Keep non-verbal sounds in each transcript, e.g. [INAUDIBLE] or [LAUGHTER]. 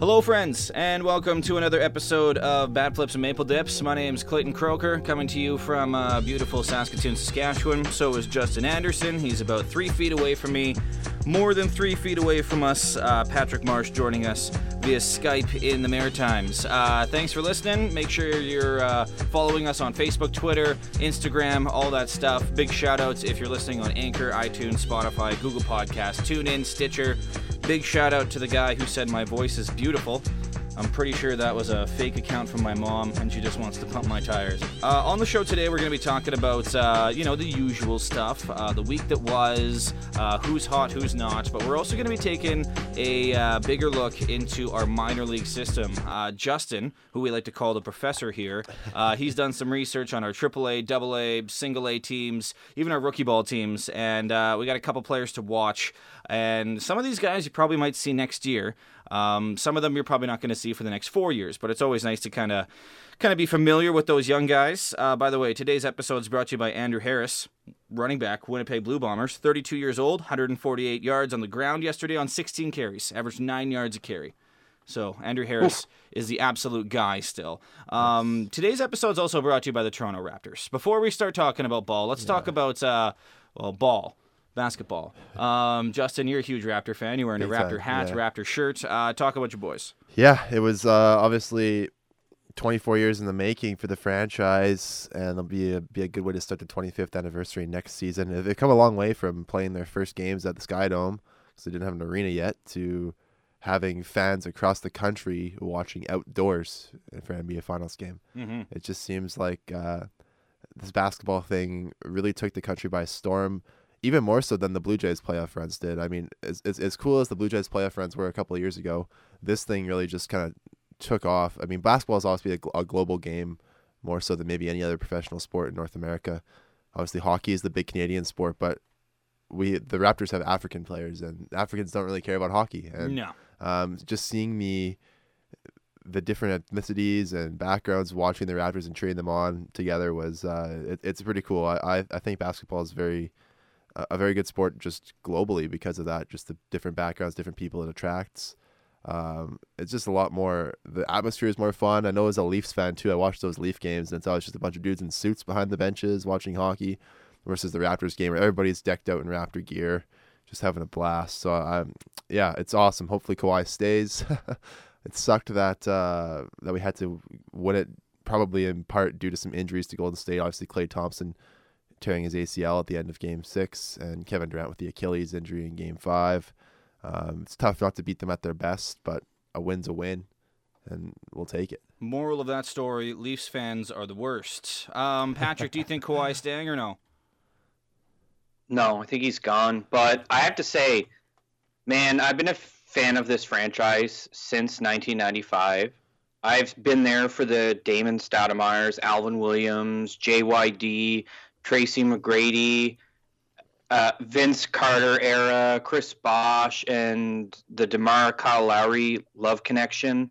Hello, friends, and welcome to another episode of Bad Flips and Maple Dips. My name's Clayton Croker, coming to you from uh, beautiful Saskatoon, Saskatchewan. So is Justin Anderson. He's about three feet away from me, more than three feet away from us. Uh, Patrick Marsh joining us via Skype in the Maritimes. Uh, thanks for listening. Make sure you're uh, following us on Facebook, Twitter, Instagram, all that stuff. Big shout outs if you're listening on Anchor, iTunes, Spotify, Google Podcasts, TuneIn, Stitcher. Big shout out to the guy who said my voice is beautiful. I'm pretty sure that was a fake account from my mom, and she just wants to pump my tires. Uh, on the show today, we're going to be talking about, uh, you know, the usual stuff, uh, the week that was, uh, who's hot, who's not, but we're also going to be taking a uh, bigger look into our minor league system. Uh, Justin, who we like to call the professor here, he's done some research on our AAA, AA, single A teams, even our rookie ball teams, and we got a couple players to watch. And some of these guys you probably might see next year. Um, some of them you're probably not going to see for the next four years, but it's always nice to kind of kind of be familiar with those young guys. Uh, by the way, today's episode is brought to you by Andrew Harris, running back, Winnipeg Blue Bombers, 32 years old, 148 yards on the ground yesterday on 16 carries, averaged nine yards a carry. So Andrew Harris is the absolute guy still. Um, today's episode is also brought to you by the Toronto Raptors. Before we start talking about ball, let's yeah. talk about uh, well ball basketball. Um, Justin, you're a huge Raptor fan. You're wearing Big a Raptor time. hat, yeah. Raptor shirt. Uh, talk about your boys. Yeah, it was uh, obviously 24 years in the making for the franchise, and it'll be a, be a good way to start the 25th anniversary next season. They've come a long way from playing their first games at the Sky Dome because they didn't have an arena yet to having fans across the country watching outdoors for an NBA Finals game. Mm-hmm. It just seems like uh, this basketball thing really took the country by storm even more so than the Blue Jays playoff runs did. I mean, as, as, as cool as the Blue Jays playoff runs were a couple of years ago, this thing really just kind of took off. I mean, basketball is obviously a, a, global game more so than maybe any other professional sport in North America. Obviously, hockey is the big Canadian sport, but we the Raptors have African players, and Africans don't really care about hockey. And, no. Um, just seeing the the different ethnicities and backgrounds, watching the Raptors and cheering them on together was uh, it, it's pretty cool. I, I I think basketball is very a, very good sport just globally because of that. Just the different backgrounds, different people it attracts. Um, it's just a lot more. The atmosphere is more fun. I know as a Leafs fan too. I watched those Leaf games, and it's always just a bunch of dudes in suits behind the benches watching hockey, versus the Raptors game where everybody's decked out in Raptor gear, just having a blast. So, um, yeah, it's awesome. Hopefully Kawhi stays. [LAUGHS] it sucked that uh, that we had to win it, probably in part due to some injuries to Golden State. Obviously, Klay Thompson tearing his ACL at the end of Game Six, and Kevin Durant with the Achilles injury in Game Five. Um, it's tough not to beat them at their best, but a win's a win, and we'll take it. Moral of that story: Leafs fans are the worst. Um, Patrick, do you think Kawhi's staying or no? No, I think he's gone. But I have to say, man, I've been a fan of this franchise since 1995. I've been there for the Damon Stoudemire's, Alvin Williams, JYD, Tracy McGrady, uh, Vince Carter era, Chris Bosh, and the DeMar Kyle Lowry love connection.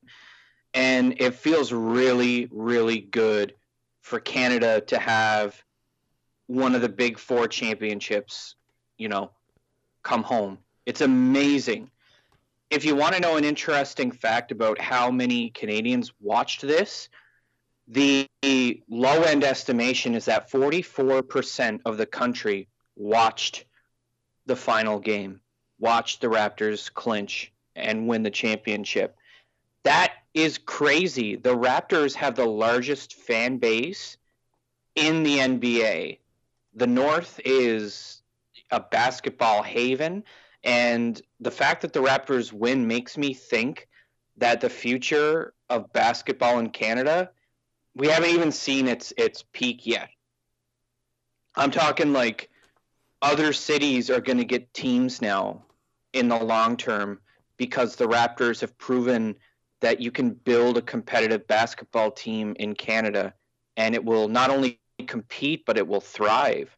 And it feels really, really good for Canada to have one of the big four championships, you know, come home. It's amazing. If you want to know an interesting fact about how many Canadians watched this, the low end estimation is that 44% of the country watched the final game, watched the Raptors clinch and win the championship. That is crazy. The Raptors have the largest fan base in the NBA. The North is a basketball haven. And the fact that the Raptors win makes me think that the future of basketball in Canada we haven't even seen its its peak yet. I'm talking like other cities are going to get teams now in the long term because the Raptors have proven that you can build a competitive basketball team in Canada and it will not only compete but it will thrive.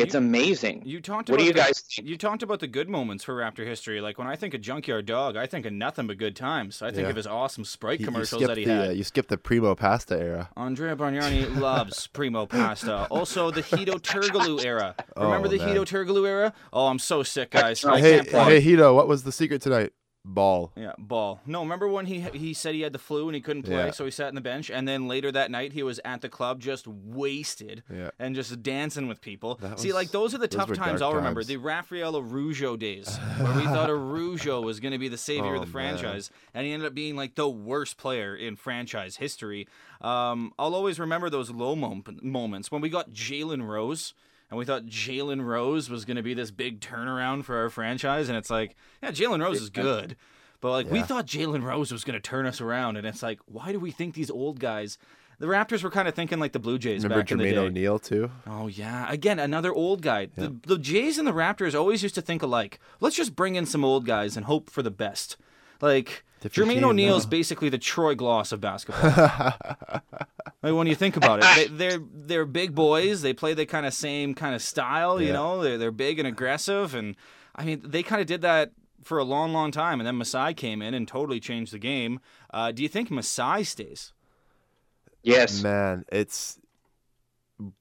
It's you, amazing. You talked. About What do you the, guys? Think? You talked about the good moments for Raptor history. Like when I think of Junkyard Dog, I think of nothing but good times. I think yeah. of his awesome Sprite commercials that he the, had. Uh, you skipped the Primo Pasta era. Andrea Bargnani [LAUGHS] loves Primo Pasta. Also the Hedo Turkoglu era. [LAUGHS] Oh, Remember oh, the man. Hedo Turkoglu era? Oh, I'm so sick, guys. hey, hey, Hedo, what was the secret tonight? Ball. Yeah, Ball. No, remember when he he said he had the flu and he couldn't play, Yeah. so he sat in the bench, and then later that night he was at the club just wasted Yeah. and just dancing with people. That See, was- like those are the those tough were times dark I'll remember. times. The Rafael Araujo days, where we thought [LAUGHS] Araujo was going to be the savior of Oh, the man. franchise, and he ended up being like the worst player in franchise history. Um, I'll always remember those low mom- moments when we got Jalen Rose. And we thought Jalen Rose was going to be this big turnaround for our franchise, and it's like, yeah, Jalen Rose is good, but like we thought Jalen Rose was going to turn us around, and it's like, why do we think these old guys? The Raptors were kind of thinking like the Blue Jays Remember back in the day. O'Neal too? Oh yeah, again another old guy. The, the Jays and the Raptors always used to think alike. Let's just bring in some old guys and hope for the best. Like Jermaine team, O'Neal is basically the Troy Glaus of basketball. [LAUGHS] like when you think about it, they, they're they're big boys. They play the kind of same kind of style. You know, they're they're big and aggressive, and I mean they kind of did that for a long, long time. And then Masai came in and totally changed the game. Uh, do you think Masai stays? Yes. Man, it's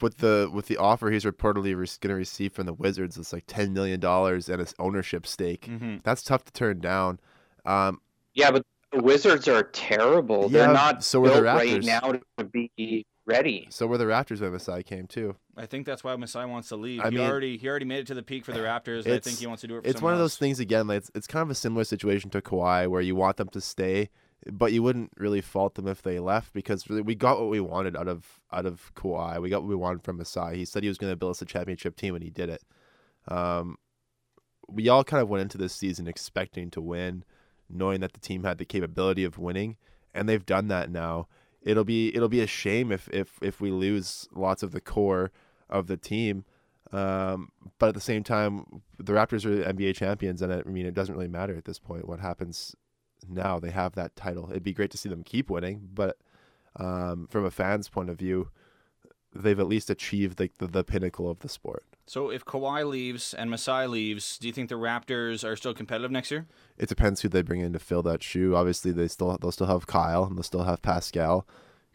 with the with the offer he's reportedly re- going to receive from the Wizards. It's like ten million dollars and his ownership stake. Mm-hmm. That's tough to turn down. Um, Yeah, but the Wizards are terrible. Yeah, They're not so are the built right Raptors. now to be ready. so were the Raptors when Masai came too. I think that's why Masai wants to leave. I he mean- already he already made it to the peak for the Raptors. and I think he wants to do it. For It's someone one of those else. things again. Like it's, it's kind of a similar situation to Kawhi, where you want them to stay, but you wouldn't really fault them if they left because really we got what we wanted out of out of Kawhi. We got what we wanted from Masai. He said he was going to build us a championship team, and he did it. Um, we all kind of went into this season expecting to win, knowing that the team had the capability of winning, and they've done that now. It'll be it'll be a shame if if if we lose lots of the core of the team. Um, but at the same time, the Raptors are NBA champions, and I mean, it doesn't really matter at this point what happens now. They have that title. It'd be great to see them keep winning, but um, from a fan's point of view, they've at least achieved like the, the pinnacle of the sport. So if Kawhi leaves and Masai leaves, do you think the Raptors are still competitive next year? It depends who they bring in to fill that shoe. Obviously, they still they'll still have Kyle and they'll still have Pascal.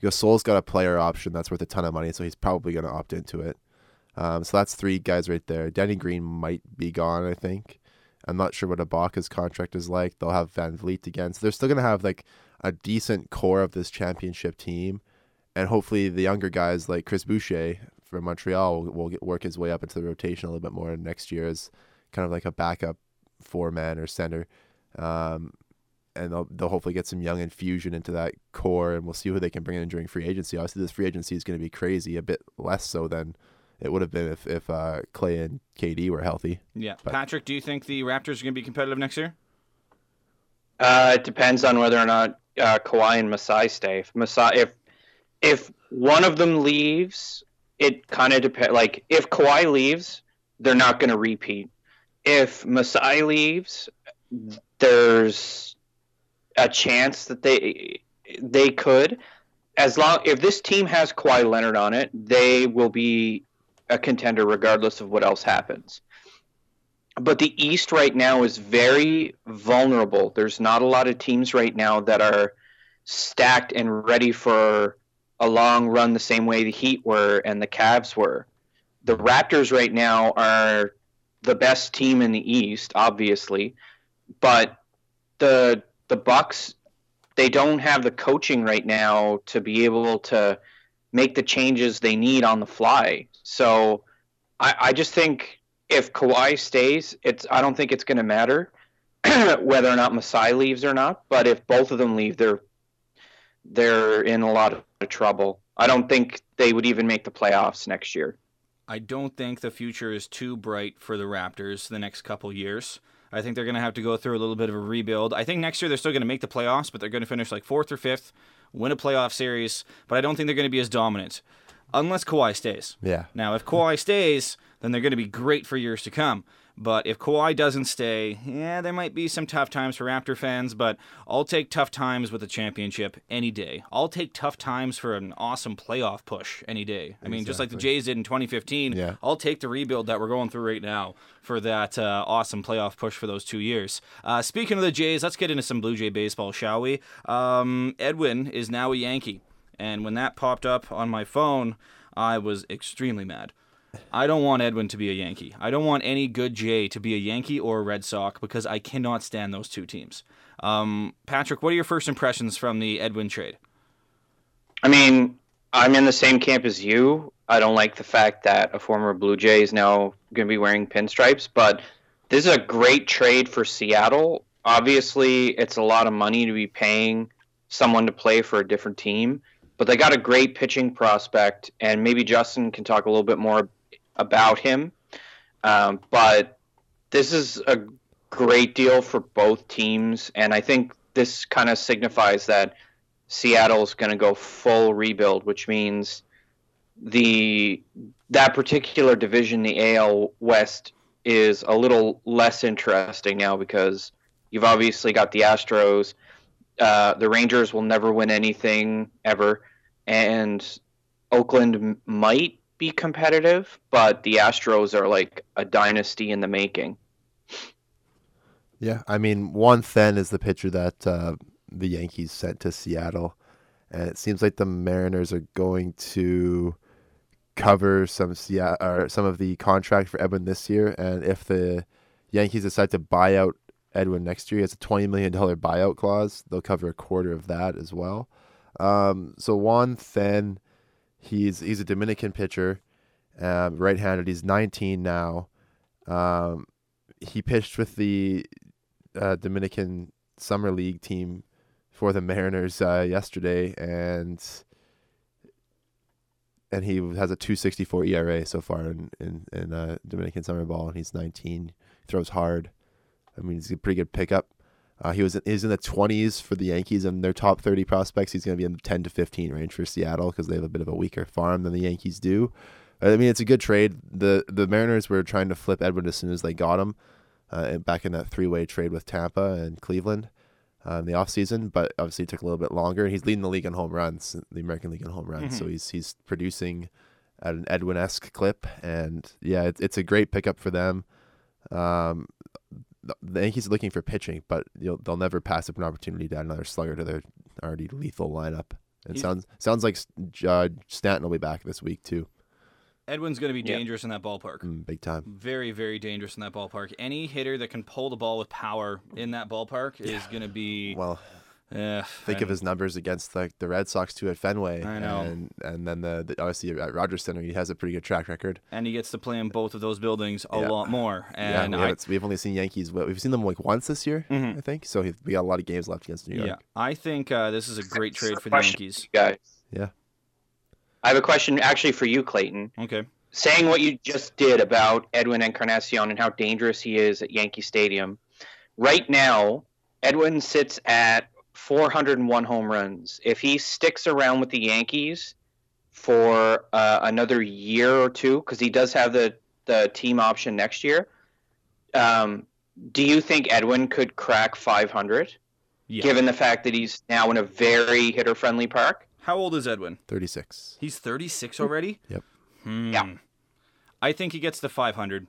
Gasol's got a player option that's worth a ton of money, so he's probably going to opt into it. Um, so that's three guys right there. Danny Green might be gone, I think. I'm not sure what Ibaka's contract is like. They'll have VanVleet again, so they're still going to have like a decent core of this championship team, and hopefully the younger guys like Chris Boucher from Montreal will, will get, work his way up into the rotation a little bit more next year as kind of like a backup four man or center. Um, and they'll, they'll hopefully get some young infusion into that core, and we'll see who they can bring in during free agency. Obviously, this free agency is going to be crazy, a bit less so than it would have been if if uh, Klay and KD were healthy. Yeah. But- Patrick, do you think the Raptors are going to be competitive next year? Uh, it depends on whether or not uh, Kawhi and Masai stay. If Masai, if if one of them leaves, it kind of depends. Like if Kawhi leaves, they're not going to repeat. If Masai leaves, there's a chance that they they could. As long if this team has Kawhi Leonard on it, they will be a contender regardless of what else happens but the East right now is very vulnerable. There's not a lot of teams right now that are stacked and ready for a long run the same way the Heat were and the Cavs were. The Raptors right now are the best team in the East, obviously, but the the Bucks they don't have the coaching right now to be able to make the changes they need on the fly. So I, I just think if Kawhi stays, it's I don't think it's going to matter [CLEARS THROAT] whether or not Masai leaves or not. But if both of them leave, they're they're in a lot of trouble. I don't think they would even make the playoffs next year. I don't think the future is too bright for the Raptors the next couple years. I think they're going to have to go through a little bit of a rebuild. I think next year they're still going to make the playoffs, but they're going to finish like fourth or fifth, win a playoff series. But I don't think they're going to be as dominant unless Kawhi stays. Yeah, Now, if Kawhi stays, then they're going to be great for years to come. But if Kawhi doesn't stay, yeah, there might be some tough times for Raptor fans, but I'll take tough times with a championship any day. I'll take tough times for an awesome playoff push any day. I mean, just like the Jays did in 2015, Yeah. I'll take the rebuild that we're going through right now for that uh, awesome playoff push for those two years. Uh, speaking of the Jays, let's get into some Blue Jay baseball, shall we? Um, Edwin is now a Yankee. And when that popped up on my phone, I was extremely mad. I don't want Edwin to be a Yankee. I don't want any good Jay to be a Yankee or a Red Sox because I cannot stand those two teams. Um, Patrick, what are your first impressions from the Edwin trade? I mean, I'm in the same camp as you. I don't like the fact that a former Blue Jay is now going to be wearing pinstripes, but this is a great trade for Seattle. Obviously, it's a lot of money to be paying someone to play for a different team, but they got a great pitching prospect, and maybe Justin can talk a little bit more about him. Um, but this is a great deal for both teams, and I think this kind of signifies that Seattle's going to go full rebuild, which means the that particular division, the AL West, is a little less interesting now because you've obviously got the Astros. Uh, the Rangers will never win anything ever, and Oakland might be competitive, but the Astros are like a dynasty in the making. Yeah, I mean, Juan Then is the pitcher that uh, the Yankees sent to Seattle, and it seems like the Mariners are going to cover some Seattle or some of the contract for Edwin this year, and if the Yankees decide to buy out Edwin next year, has a twenty million dollar buyout clause. They'll cover a quarter of that as well. Um, so Juan Then, he's he's a Dominican pitcher, um, right-handed. He's nineteen now. Um, he pitched with the uh, Dominican Summer League team for the Mariners uh, yesterday, and and he has a 2.64 ERA so far in in, in uh, Dominican Summer Ball, and he's 19. Throws hard. I mean, he's a pretty good pickup. Uh, he was he's in the 20s for the Yankees, and their top 30 prospects. He's going to be in the 10 to 15 range for Seattle because they have a bit of a weaker farm than the Yankees do. I mean, it's a good trade. the The Mariners were trying to flip Edwin as soon as they got him, uh, back in that three way trade with Tampa and Cleveland uh, in the offseason, but obviously it took a little bit longer. He's leading the league in home runs, the American League in home runs, so he's he's producing at an Edwin esque clip, and yeah, it, it's a great pickup for them. Um, the- the Yankees are looking for pitching, but you'll, they'll never pass up an opportunity to add another slugger to their already lethal lineup. It He's- sounds sounds like uh, Stanton will be back this week too, Edwin's going to be Yeah. dangerous in that ballpark. mm, big time. Very, very dangerous in that ballpark. Any hitter that can pull the ball with power in that ballpark is going to be. Well, eh, think of his numbers against like the Red Sox too at Fenway. I know. and and then the, the obviously at Rogers Center he has a pretty good track record. and he gets to play in both of those buildings a Yeah. lot more. yeah, And we I, haven't, we've only seen Yankees. well, We've seen them like once this year, Mhm. I think. So he- we got a lot of games left against New York. yeah, I think uh, this is a great trade for the Yankees. guys. Yeah. I have a question actually for you, Clayton. Okay. saying what you just did about Edwin Encarnacion and how dangerous he is at Yankee Stadium, right now, Edwin sits at 401 home runs. If he sticks around with the Yankees for uh, another year or two, because he does have the, the team option next year, um, do you think Edwin could crack 500, Yeah. given the fact that he's now in a very hitter friendly park? How old is Edwin? thirty six. He's 36 already? Yep. Hmm. Yeah. I think he gets to 500.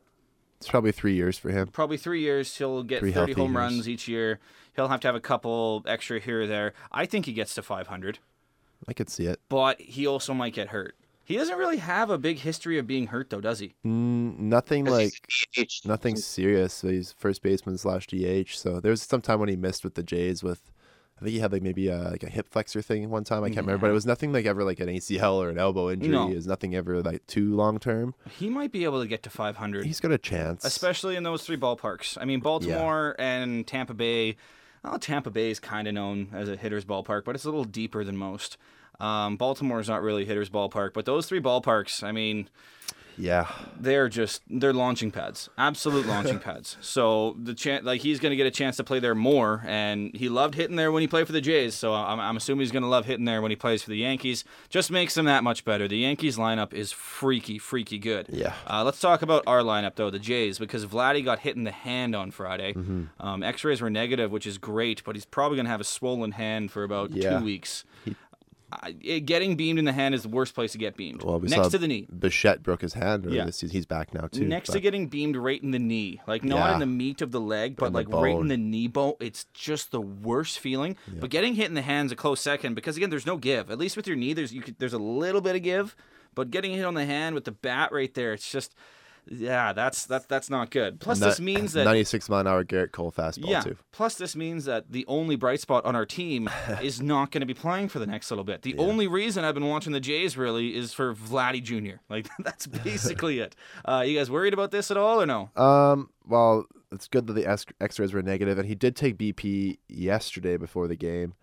It's probably three years for him. Probably three years. He'll get Three 30 home years. runs each year. He'll have to have a couple extra here or there. I think he gets to 500, I could see it. but he also might get hurt. He doesn't really have a big history of being hurt, though, does he? Mm, nothing 'Cause like nothing serious. He's first baseman slash DH. So there was some time when he missed with the Jays with. I think he had like maybe a, like a hip flexor thing one time. I can't remember, but it was nothing like ever like an ACL or an elbow injury. No. It was nothing ever like too long term. He might be able to get to 500. He's got a chance. especially in those three ballparks. I mean, Baltimore and Tampa Bay. Well, Tampa Bay is kind of known as a hitter's ballpark, but it's a little deeper than most. Um, Baltimore is not really a hitter's ballpark, but those three ballparks, I mean, yeah, they're just they're launching pads, absolute launching [LAUGHS] pads. So the chance, like he's going to get a chance to play there more, and he loved hitting there when he played for the Jays. So I'm, I'm assuming he's going to love hitting there when he plays for the Yankees. Just makes him that much better. The Yankees lineup is freaky, freaky good. Yeah. Uh, let's talk about our lineup though, the Jays, because Vladdy got hit in the hand on Friday. Mm-hmm. Um, X-rays were negative, which is great, but he's probably going to have a swollen hand for about Yeah. two weeks. Getting beamed in the hand is the worst place to get beamed. Well, we Next to the knee. Bichette broke his hand. Yeah. this, he's back now too. Next to getting beamed right in the knee, like not Yeah. in the meat of the leg, but like right in the knee bone. It's just the worst feeling. But getting hit in the hand's a close second because again, there's no give. At least with your knee, there's you could, there's a little bit of give, but getting hit on the hand with the bat right there, it's just yeah, that's that's that's not good. Plus, this means that 96 mile an hour Gerrit Cole fastball yeah. too. Plus, this means that the only bright spot on our team [LAUGHS] is not going to be playing for the next little bit. The only reason I've been watching the Jays really is for Vladdy Jr. [LAUGHS] Like that's [LAUGHS] basically it. Uh, you guys worried about this at all or no? Um, well, it's good that the X- X-rays were negative, and he did take BP yesterday before the game.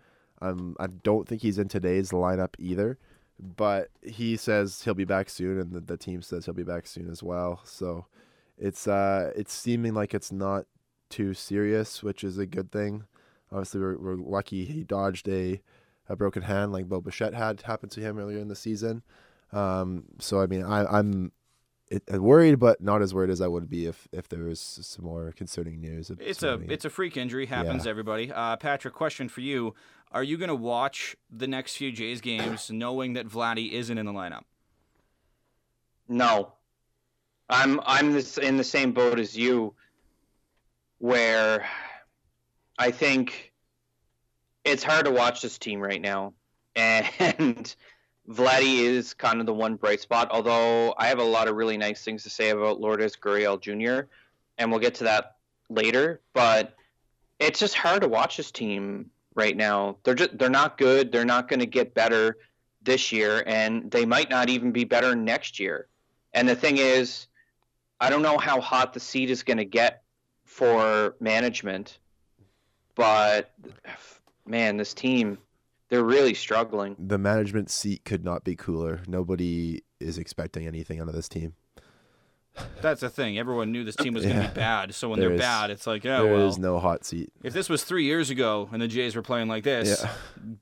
Um, I don't think he's in today's lineup either, but he says he'll be back soon, and the, the team says he'll be back soon as well. So, it's uh, it's seeming like it's not too serious, which is a good thing. Obviously, we're, we're lucky he dodged a, a broken hand like Bo Bichette had happened to him earlier in the season. Um, so I mean, I, I'm it, uh, worried, but not as worried as I would be if if there was some more concerning news. It's a surrounding it. it's a freak injury. Happens Yeah. everybody. Uh, Patrick, question for you: Are you going to watch the next few Jays games knowing that Vladdy isn't in the lineup? No, I'm I'm this in the same boat as you, where I think it's hard to watch this team right now, [LAUGHS] and Vladdy is kind of the one bright spot. Although I have a lot of really nice things to say about Lourdes Gurriel Jr., and we'll get to that later. But it's just hard to watch this team right now. They're just they're not good. They're not going to get better this year, and they might not even be better next year. And the thing is, I don't know how hot the seat is going to get for management, but man, this team, they're really struggling. the management seat could not be cooler. Nobody is expecting anything out of this team. That's the thing. Everyone knew this team was going to Yeah. be bad. So when There they're is- bad, it's like, yeah, There is well, no hot seat. if this was three years ago and the Jays were playing like this, Yeah.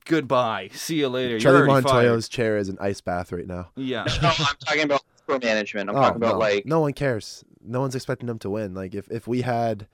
goodbye. See you later. Charlie You're already Montoyo's chair is an ice bath right now. Yeah. No, I'm [LAUGHS] talking about for management. I'm Oh, talking about no. like no one cares. No one's expecting them to win. Like if, if we had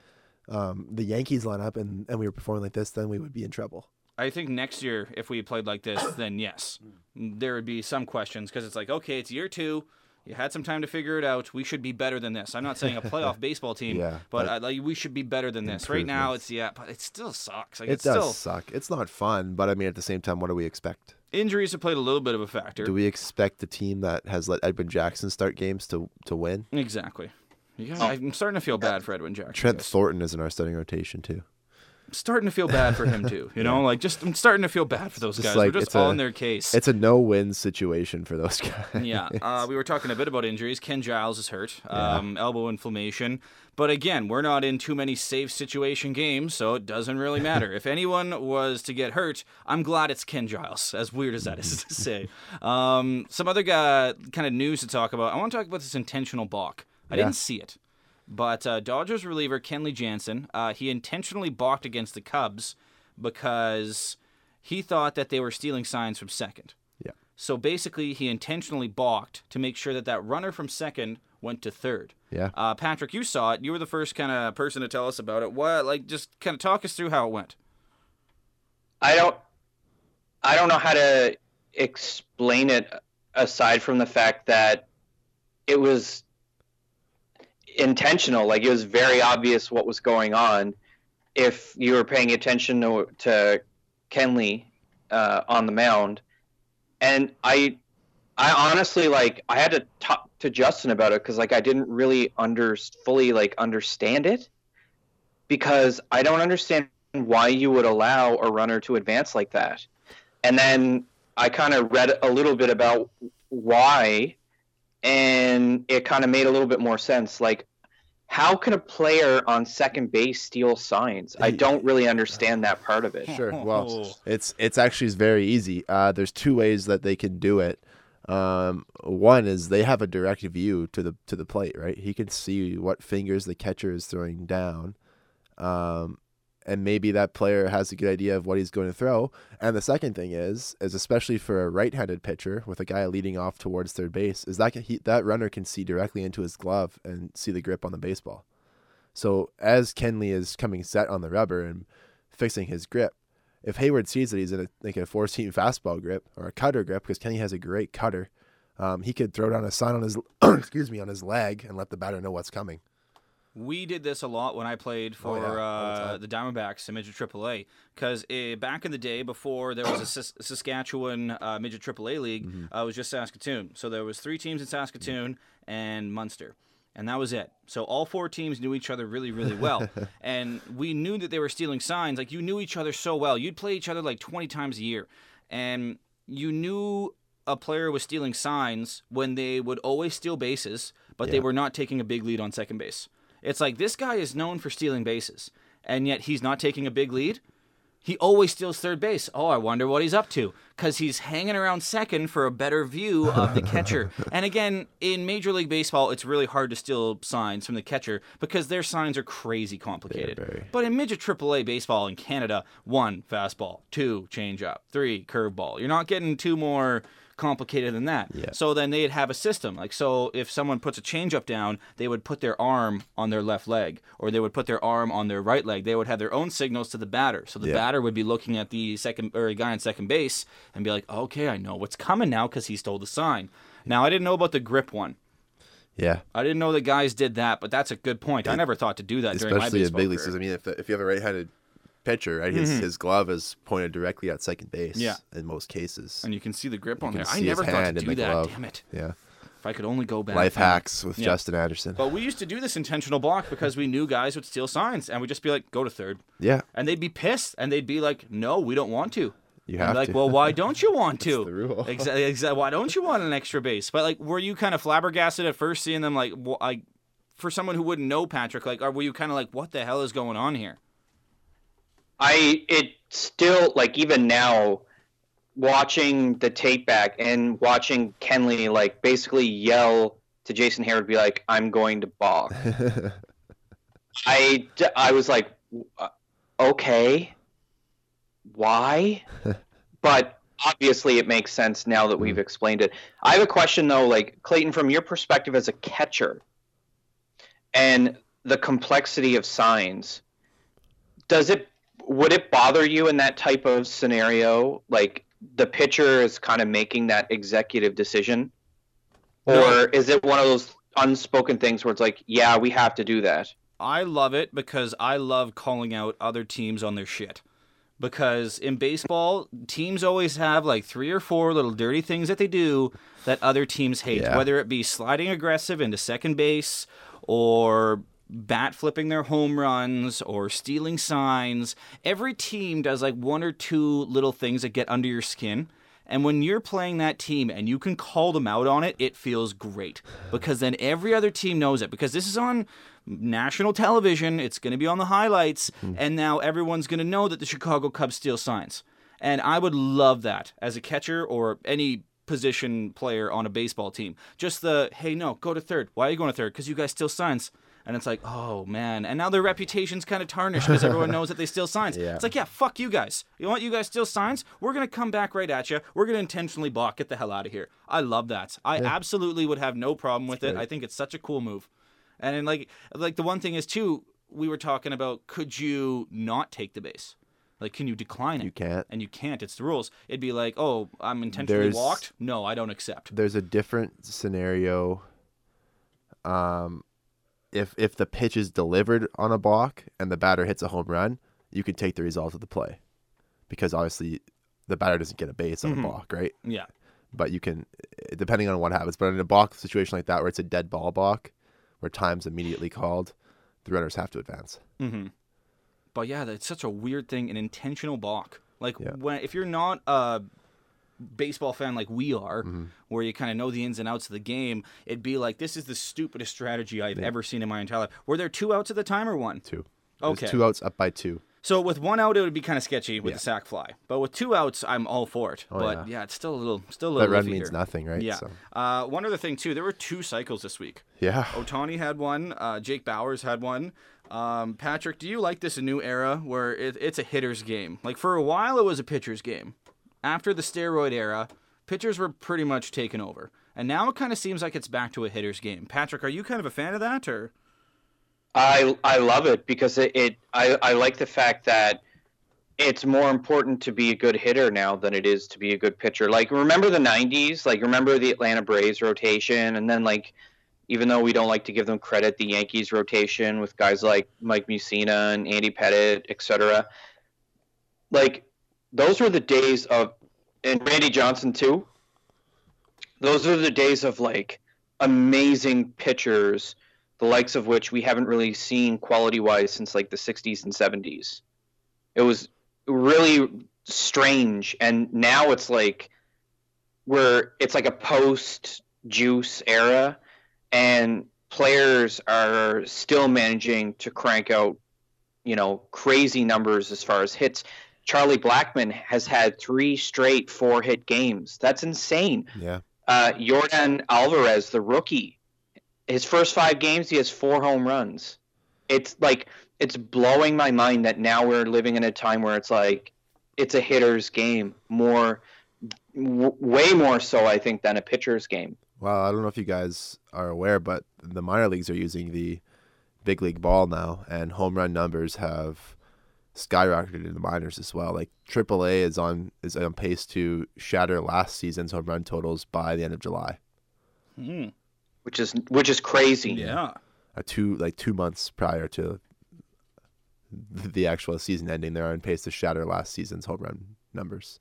um, the Yankees lineup and, and we were performing like this, then we would be in trouble. I think next year, if we played like this, [COUGHS] then yes, there would be some questions because it's like, okay, it's year two. You had some time to figure it out. We should be better than this. I'm not saying a [LAUGHS] playoff baseball team, Yeah, but but I, like, we should be better than this. Right now, it's yeah, but it still sucks. Like It it's does still suck. It's not fun, but I mean, at the same time, what do we expect? injuries have played a little bit of a factor. Do we expect the team that has let Edwin Jackson start games to to win? Exactly. Yeah, Oh. I'm starting to feel bad for Edwin Jackson. Trent guys. Thornton is in our starting rotation too. Starting to feel bad for him too. You [LAUGHS] know, like just I'm starting to feel bad for those Just guys. like They're just all a- in their case. It's a no-win situation for those [LAUGHS] guys. yeah, uh, we were talking a bit about injuries. Ken Giles is hurt, Yeah. um, elbow inflammation. But again, we're not in too many safe situation games, so it doesn't really matter. if anyone was to get hurt, I'm glad it's Ken Giles. As weird as that is to [LAUGHS] say. Um, some other guy, kind of news to talk about. I want to talk about this intentional balk. I Yeah. didn't see it, but uh, Dodgers reliever Kenley Jansen, uh, he intentionally balked against the Cubs because he thought that they were stealing signs from second. Yeah. So basically, he intentionally balked to make sure that that runner from second went to third. Yeah. Uh, Patrick, you saw it. You were the first kind of person to tell us about it. What, like, just kind of talk us through how it went. I don't I don't know how to explain it aside from the fact that it was intentional like it was very obvious what was going on if you were paying attention to, to Kenley uh, on the mound and I I honestly like I had to talk to Justin about it cuz like I didn't really under fully like understand it because I don't understand why you would allow a runner to advance like that. And then I kind of read a little bit about why, and it kind of made a little bit more sense. Like, how can a player on second base steal signs? I don't really understand that part of it. Sure. Well, [LAUGHS] it's it's actually very easy. Uh, there's two ways that they can do it. Um, one is they have a direct view to the to the plate, right? He can see what fingers the catcher is throwing down, um, and maybe that player has a good idea of what he's going to throw. And the second thing is, is especially for a right-handed pitcher with a guy leading off towards third base, is that he, that runner can see directly into his glove and see the grip on the baseball. So as Kenley is coming set on the rubber and fixing his grip, if Heyward sees that he's in a, like a four seam fastball grip or a cutter grip, because Kenley has a great cutter, um, he could throw down a sign on his [COUGHS] excuse me on his leg and let the batter know what's coming. We did this a lot when I played for Oh, yeah, the uh, the Diamondbacks in midget AAA because back in the day before there was a Sas- Saskatchewan uh, midget AAA league, Mm-hmm. uh, it was just Saskatoon. So there was three teams in Saskatoon and Munster, and that was it. So all four teams knew each other really, really well, [LAUGHS] and we knew that they were stealing signs. Like you knew each other so well. You'd play each other like twenty times a year, and you knew a player was stealing signs when they would always steal bases, but they were not taking a big lead on second base. It's like this guy is known for stealing bases, and yet he's not taking a big lead. He always steals third base. Oh, I wonder what he's up to. Because he's hanging around second for a better view of the catcher. [LAUGHS] and again, in Major League Baseball, it's really hard to steal signs from the catcher because their signs are crazy complicated. But in midget AAA baseball in Canada, one fastball, two changeup, three curveball. You're not getting two more complicated than that. Yeah. So then they'd have a system. Like so if someone puts a changeup down, they would put their arm on their left leg or they would put their arm on their right leg. They would have their own signals to the batter. So the Yeah. batter would be looking at the second or the guy on second base and be like, "Okay, I know what's coming now cuz he stole the sign." Now, I didn't know about the grip one. Yeah. I didn't know the guys did that, but that's a good point. I never thought to do that during my Especially in big leagues. I mean, if, the, if you have a right-handed pitcher, right, his, his glove is pointed directly at second base. Mm-hmm. Yeah. In most cases. and you can see the grip on there. I never thought to do that. glove. Damn it. Yeah. If I could only go back. Life hacks with Yeah. Justin Anderson. But we used to do this intentional balk because we knew guys would steal signs, and we'd just be like, "Go to third. yeah. and they'd be pissed, and they'd be like, "No, we don't want to." You have like, to. well, why don't you want [LAUGHS] to? the rule. Exactly. Exa- why don't you want an extra base? But like, were you kind of flabbergasted at first seeing them? Like, like for someone who wouldn't know Patrick, like, or were you kind of like, what the hell is going on here? I it still like even now watching the tape back and watching Kenley like basically yell to Jason Heyward be like I'm going to balk. [LAUGHS] I was like uh, okay. Why? [LAUGHS] but obviously it makes sense now that we've explained it. I have a question though like Clayton from your perspective as a catcher and the complexity of signs does it would it bother you in that type of scenario like the pitcher is kind of making that executive decision or is it one of those unspoken things where it's like yeah we have to do that I love it because I love calling out other teams on their shit. Because in baseball, teams always have like three or four little dirty things that they do that other teams hate. Yeah. Whether it be sliding aggressive into second base or bat flipping their home runs or stealing signs. Every team does like one or two little things that get under your skin. And when you're playing that team and you can call them out on it, it feels great because then every other team knows it. Because this is on national television, it's going to be on the highlights, hmm. and now everyone's going to know that the Chicago Cubs steal signs. And I would love that as a catcher or any position player on a baseball team. Just the, hey, no, go to third. Why are you going to third? Because you guys steal signs. And it's like, oh man. And now their reputation's kind of tarnished because everyone knows that they steal signs. [LAUGHS] Yeah. It's like, yeah, fuck you guys. You want you guys steal signs? We're gonna come back right at you. We're gonna intentionally balk. Get the hell out of here. I love that. I absolutely would have no problem with it. great. I think it's such a cool move. And then like like the one thing is too, we were talking about could you not take the base? Like, can you decline it? You can't. And you can't. It's the rules. It'd be like, oh, I'm intentionally There's- walked. No, I don't accept. There's a different scenario. Um, if if the pitch is delivered on a balk and the batter hits a home run, you can take the result of the play, because obviously the batter doesn't get a base on Mhm. a balk, right? Yeah. But you can, depending on what happens. But in a balk situation like that, where it's a dead ball balk, where time's immediately called, the runners have to advance. Mm-hmm. But yeah, that's such a weird thing, an intentional balk. Like Yeah. when if you're not a baseball fan like we are, Mm-hmm. where you kind of know the ins and outs of the game, it'd be like this is the stupidest strategy I've ever seen in my entire life. Were there two outs at the time or one? Two. There's Okay. Two outs up by two. So with one out, it would be kind of sketchy with Yeah. the sac fly. But with two outs, I'm all for it. Oh, but yeah. yeah. it's still a little, still a little. That run means here. nothing, right? Yeah. So, Uh, one other thing too, there were two cycles this week. yeah. Ohtani had one. Uh, Jake Bauers had one. Um, Patrick, do you like this new era where it, it's a hitter's game? Like for a while, it was a pitcher's game. After the steroid era, pitchers were pretty much taken over, and now it kind of seems like it's back to a hitter's game. Patrick, are you kind of a fan of that, or? I I love it because it, it I, I like the fact that it's more important to be a good hitter now than it is to be a good pitcher. Like remember the '90s? Like remember the Atlanta Braves rotation, and then like even though we don't like to give them credit, the Yankees rotation with guys like Mike Mussina and Andy Pettitte, etc. Like those were the days of, and Randy Johnson too. Those are the days of like amazing pitchers, the likes of which we haven't really seen quality wise since like the 60s and 70s. It was really strange, and now it's like where it's like a post juice era and players are still managing to crank out you know crazy numbers as far as hits charlie Blackmon has had three straight four hit games. That's insane. Yeah. uh, Yordan Alvarez the rookie his first five games he has four home runs. It's like it's blowing my mind that now we're living in a time where it's like it's a hitter's game more w- way more so i think than a pitcher's game. Well, I don't know if you guys are aware, but the minor leagues are using the big league ball now, and home run numbers have skyrocketed in the minors as well. Like AAA is on is on pace to shatter last season's home run totals by the end of July. Hmm. which is which is crazy Yeah. Uh, two like two months prior to the actual season ending, they're on pace to shatter last season's home run numbers.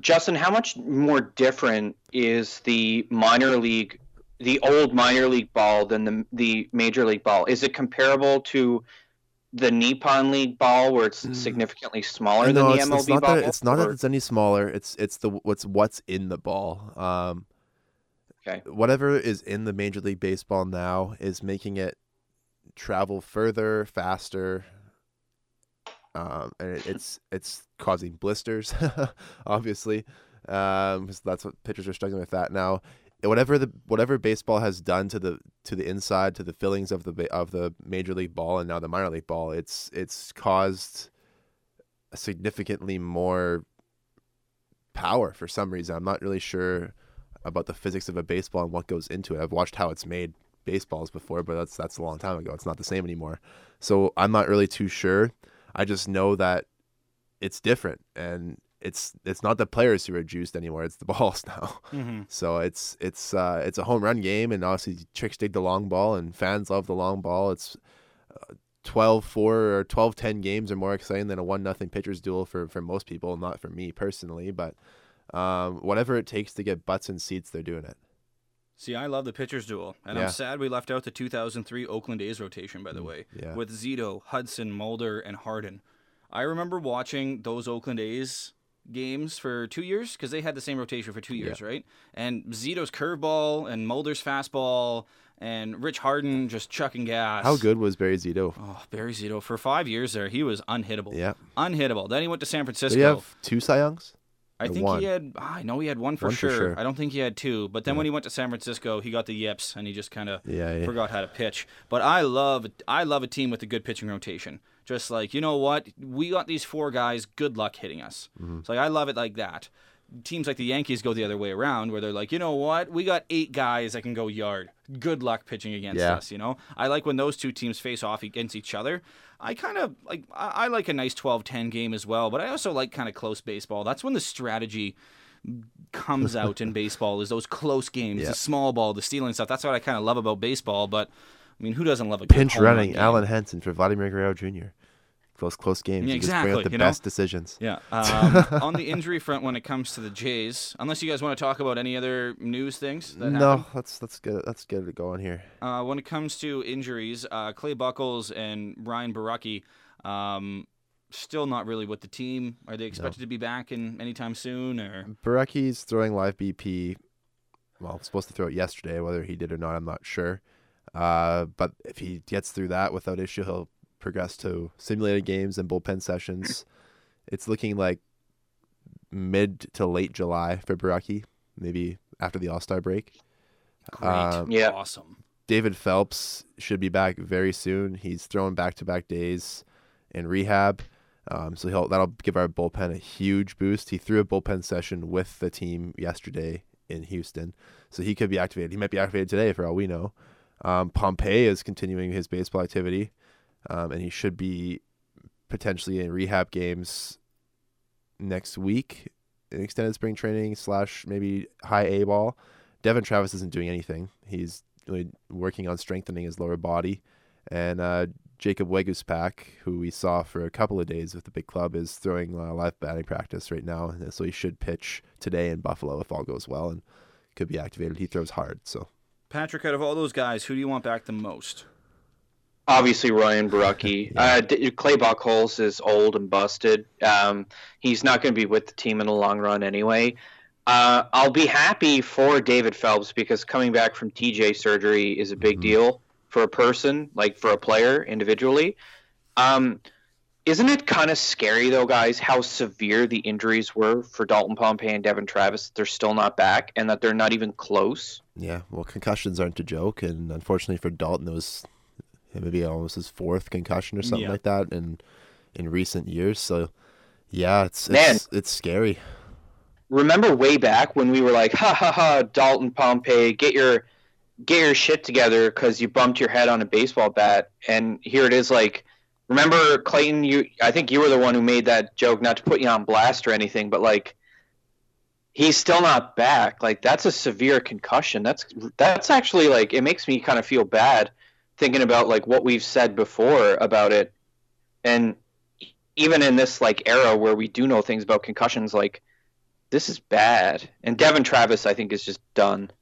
Justin, how much more different is the minor league, the old minor league ball than the the major league ball? Is it comparable to the Nippon League ball, where it's Mm. significantly smaller no, than the it's, MLB it's not ball? that it's not that it's any smaller. It's it's the what's what's in the ball. Um, Okay. Whatever is in the Major League Baseball now is making it travel further, faster. Um, and it, it's it's causing blisters, [LAUGHS] obviously, um, 'cause that's what pitchers are struggling with that now. Whatever the whatever baseball has done to the to the inside to the fillings of the of the major league ball and now the minor league ball, it's it's caused significantly more power for some reason. I'm not really sure about the physics of a baseball and what goes into it. I've watched how it's made baseballs before, but that's that's a long time ago. It's not the same anymore. So I'm not really too sure. I just know that it's different and it's it's not the players who are juiced anymore. It's the [LAUGHS] balls now. Mm-hmm. So it's it's uh, it's a home run game, and obviously chicks dig the long ball, and fans love the long ball. It's uh, 12-4 or 12-10 games are more exciting than a one nothing pitchers duel for for most people, not for me personally, but um, whatever it takes to get butts and seats, they're doing it. See, I love the pitchers duel, and Yeah. I'm sad we left out the 2003 Oakland A's rotation. By the way, yeah. with Zito, Hudson, Mulder, and Harden. I remember watching those Oakland A's games for two years because they had the same rotation for two years, right? And Zito's curveball and Mulder's fastball and Rich Harden just chucking gas. How good was Barry Zito? Oh, Barry Zito for five years there, he was unhittable. Yeah. unhittable. Then he went to San Did Francisco. he have two Cy Youngs? I think one? he had. ah, I know he had one for, One for sure. sure. I don't think he had two. But then when he went to San Francisco, he got the yips and he just kind of Yeah, yeah. forgot how to pitch. But I love I love a team with a good pitching rotation. Just like you know what, we got these four guys. Good luck hitting us. Mm-hmm. So like I love it like that. Teams like the Yankees go the other way around, where they're like, you know what, we got eight guys that can go yard. Good luck pitching against Yeah. us. You know, I like when those two teams face off against each other. I kind of like I, I like a nice 12-10 game as well, but I also like kind of close baseball. That's when the strategy comes out in [LAUGHS] baseball is those close games, Yeah. the small ball, the stealing stuff. That's what I kind of love about baseball. But I mean, who doesn't love a good Pinch running? Alen Hanson for Vladimir Guerrero Jr. Close, close games. Yeah, You just bring out exactly, the you know? best decisions. Yeah. [LAUGHS] Um, on the injury front, when it comes to the Jays, unless you guys want to talk about any other news things that No, happened, let's let's get it, let's get it going here. uh, when it comes to injuries, uh, Clay Buchholz and Ryan Borucki, um, still not really with the team. Are they expected to be back in anytime soon? Or Borucki's throwing live BP. Well, supposed to throw it yesterday. Whether he did or not, I'm not sure. Uh, but if he gets through that without issue, he'll progress to simulated games and bullpen sessions. it's looking like mid to late July for Borucki, maybe after the All Star break. great, Um, Yeah. awesome. David Phelps should be back very soon. He's throwing back to back days in rehab. Um, so he'll that'll give our bullpen a huge boost. He threw a bullpen session with the team yesterday in Houston, so he could be activated. He might be activated today for all we know. Um, Pompey is continuing his baseball activity, um, and he should be potentially in rehab games next week in extended spring training slash maybe high A ball. Devon Travis isn't doing anything. He's really working on strengthening his lower body. And uh, Jacob Waguespack, who we saw for a couple of days with the big club, is throwing uh, live batting practice right now. So he should pitch today in Buffalo if all goes well and could be activated. He throws hard. So, Patrick, out of all those guys, who do you want back the most? Obviously, Ryan Borucki. [LAUGHS] uh, Clay Buchholz is old and busted. Um, he's not going to be with the team in the long run anyway. Uh, I'll be happy for David Phelps because coming back from TJ surgery is a big mm-hmm. deal for a person, like for a player individually. Um, isn't it kind of scary though, guys, how severe the injuries were for Dalton Pompey and Devon Travis? They're still not back, and that they're not even close. Yeah, well, concussions aren't a joke, and unfortunately for Dalton, it was maybe almost his fourth concussion or something yeah. like that in in recent years. So, yeah, it's it's Man. it's scary remember way back when we were like, ha ha ha, Dalton Pompey, get your get your shit together because you bumped your head on a baseball bat, and here it is. Like, remember Clayton? You, I think you were the one who made that joke, not to put you on blast or anything, but like, he's still not back. Like, that's a severe concussion. That's that's actually like it makes me kind of feel bad thinking about like what we've said before about it, and even in this like era where we do know things about concussions, like this is bad. And Devon Travis, I think, is just done.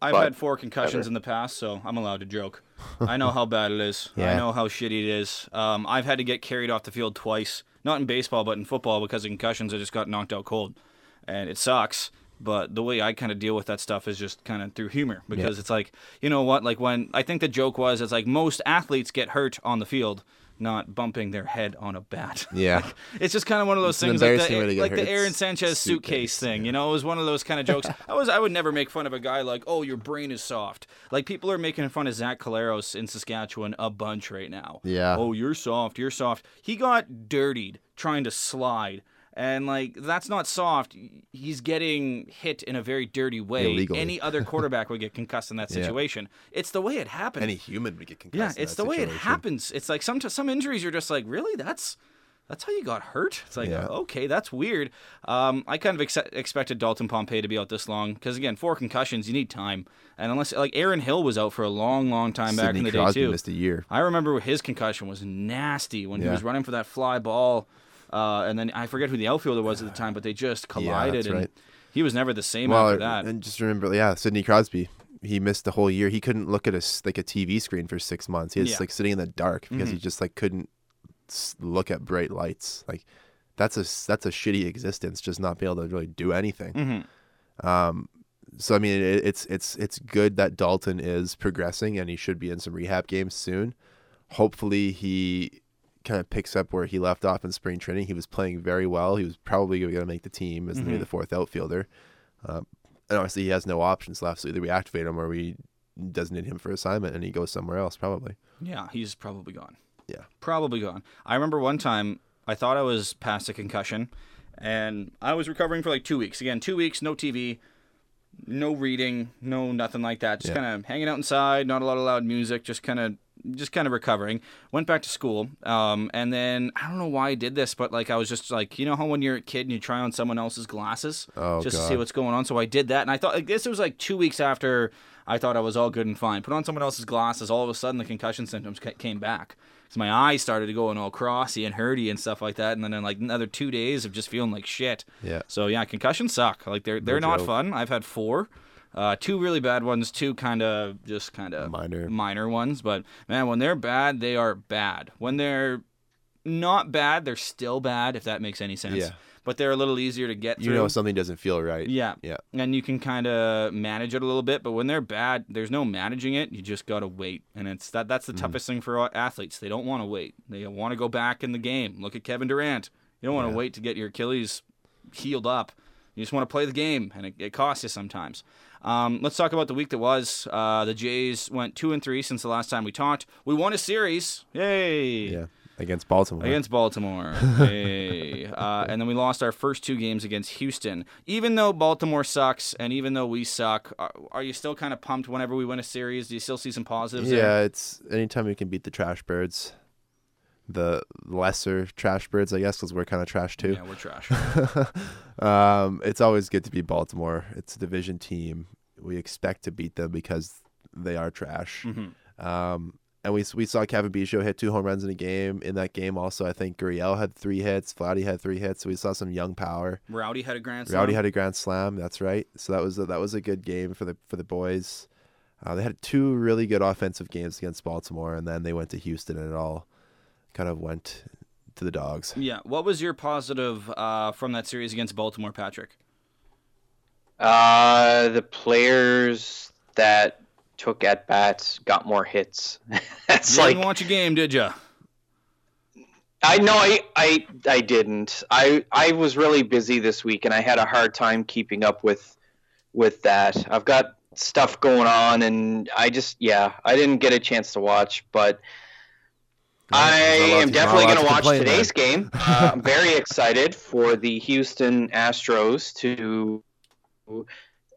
I've had four concussions in the past, so I'm allowed to joke. I know how bad it is. [LAUGHS] yeah. I know how shitty it is. Um, I've had to get carried off the field twice, not in baseball, but in football because of concussions. I just got knocked out cold, and it sucks. But the way I kind of deal with that stuff is just kind of through humor because it's like, you know what? Like when I think the joke was, it's like most athletes get hurt on the field not bumping their head on a bat. [LAUGHS] Yeah, like, it's just kind of one of those it's things, like the, like the Aaron Sanchez suitcase, suitcase thing. Yeah. You know, it was one of those kind of jokes. [LAUGHS] I was, I would never make fun of a guy like, oh, your brain is soft. Like people are making fun of Zach Collaros in Saskatchewan a bunch right now. Yeah. Oh, you're soft. You're soft. He got dirtied trying to slide and like that's not soft. He's getting hit in a very dirty way. Illegally. Any other quarterback would get concussed in that [LAUGHS] situation. Yeah. It's the way it happens. Any human would get concussed. Yeah, it's the situation. way it happens. It's like some some injuries you're just like, really? That's that's how you got hurt. It's like, yeah. okay, that's weird. Um, I kind of ex- expected Dalton Pompey to be out this long because again, four concussions, you need time. And unless like Aaron Hill was out for a long, long time Sidney back in the Crosby day too. Missed a year. I remember his concussion was nasty when yeah. he was running for that fly ball uh, and then I forget who the outfielder was at the time, but they just collided, yeah, and right. he was never the same well, after that. And just remember, yeah, Sidney Crosby, he missed the whole year. He couldn't look at a like a TV screen for six months. He was yeah. like sitting in the dark because mm-hmm. he just like couldn't look at bright lights. Like that's a that's a shitty existence. Just not be able to really do anything. Mm-hmm. Um, so I mean, it, it's it's it's good that Dalton is progressing and he should be in some rehab games soon. Hopefully, he kind of picks up where he left off in spring training. He was playing very well. He was probably going to make the team as mm-hmm. maybe the fourth outfielder. Um, and obviously, he has no options left. So either we activate him or we designate him for assignment and he goes somewhere else, probably. Yeah, he's probably gone. Yeah. Probably gone. I remember one time I thought I was past a concussion and I was recovering for like two weeks. Again, two weeks, no TV, no reading, no nothing like that. Just yeah. kind of hanging out inside, not a lot of loud music, just kind of just kind of recovering. Went back to school, um, and then I don't know why I did this, but like I was just like, you know how when you're a kid and you try on someone else's glasses oh, just God. to see what's going on. So I did that, and I thought guess it was like two weeks after I thought I was all good and fine. Put on someone else's glasses, all of a sudden the concussion symptoms came back. So my eyes started going all crossy and hurty and stuff like that, and then in like another two days of just feeling like shit. Yeah. So yeah, concussions suck. Like they're they're no not fun. I've had four. Uh, two really bad ones, two kind of just kind of minor minor ones. But man, when they're bad, they are bad. When they're not bad, they're still bad. If that makes any sense. Yeah. But they're a little easier to get through. You know something doesn't feel right. Yeah. Yeah. And you can kind of manage it a little bit. But when they're bad, there's no managing it. You just gotta wait, and it's that that's the mm. toughest thing for athletes. They don't want to wait. They want to go back in the game. Look at Kevin Durant. You don't want to yeah. wait to get your Achilles healed up. You just want to play the game, and it, it costs you sometimes. Um, let's talk about the week that was. Uh, the Jays went two and three since the last time we talked. We won a series. Yay! Yeah, against Baltimore. Against Baltimore. [LAUGHS] Yay! Uh, and then we lost our first two games against Houston. Even though Baltimore sucks, and even though we suck, are, are you still kind of pumped whenever we win a series? Do you still see some positives? Yeah, there? it's anytime we can beat the trash birds the lesser trash birds, I guess, because we're kind of trash too. Yeah, we're trash. [LAUGHS] um, it's always good to be Baltimore. It's a division team. We expect to beat them because they are trash. Mhm. Um, and we we saw Cavan Biggio hit two home runs in a game. In that game, also, I think Gurriel had three hits, Vladdy had three hits. So we saw some young power. Rowdy had a grand slam. Rowdy had a grand slam. That's right. So that was a, that was a good game for the for the boys. Uh, they had two really good offensive games against Baltimore, and then they went to Houston, and it all kind of went to the dogs. Yeah. What was your positive uh, from that series against Baltimore, Patrick? Uh, the players that took at bats got more hits. [LAUGHS] That's You like didn't watch a game, did you? I know I, I I didn't. I I was really busy this week and I had a hard time keeping up with with that. I've got stuff going on and I just yeah, I didn't get a chance to watch, but I There's not a lot am definitely going to watch complain, today's game. [LAUGHS] Uh, I'm very excited for the Houston Astros to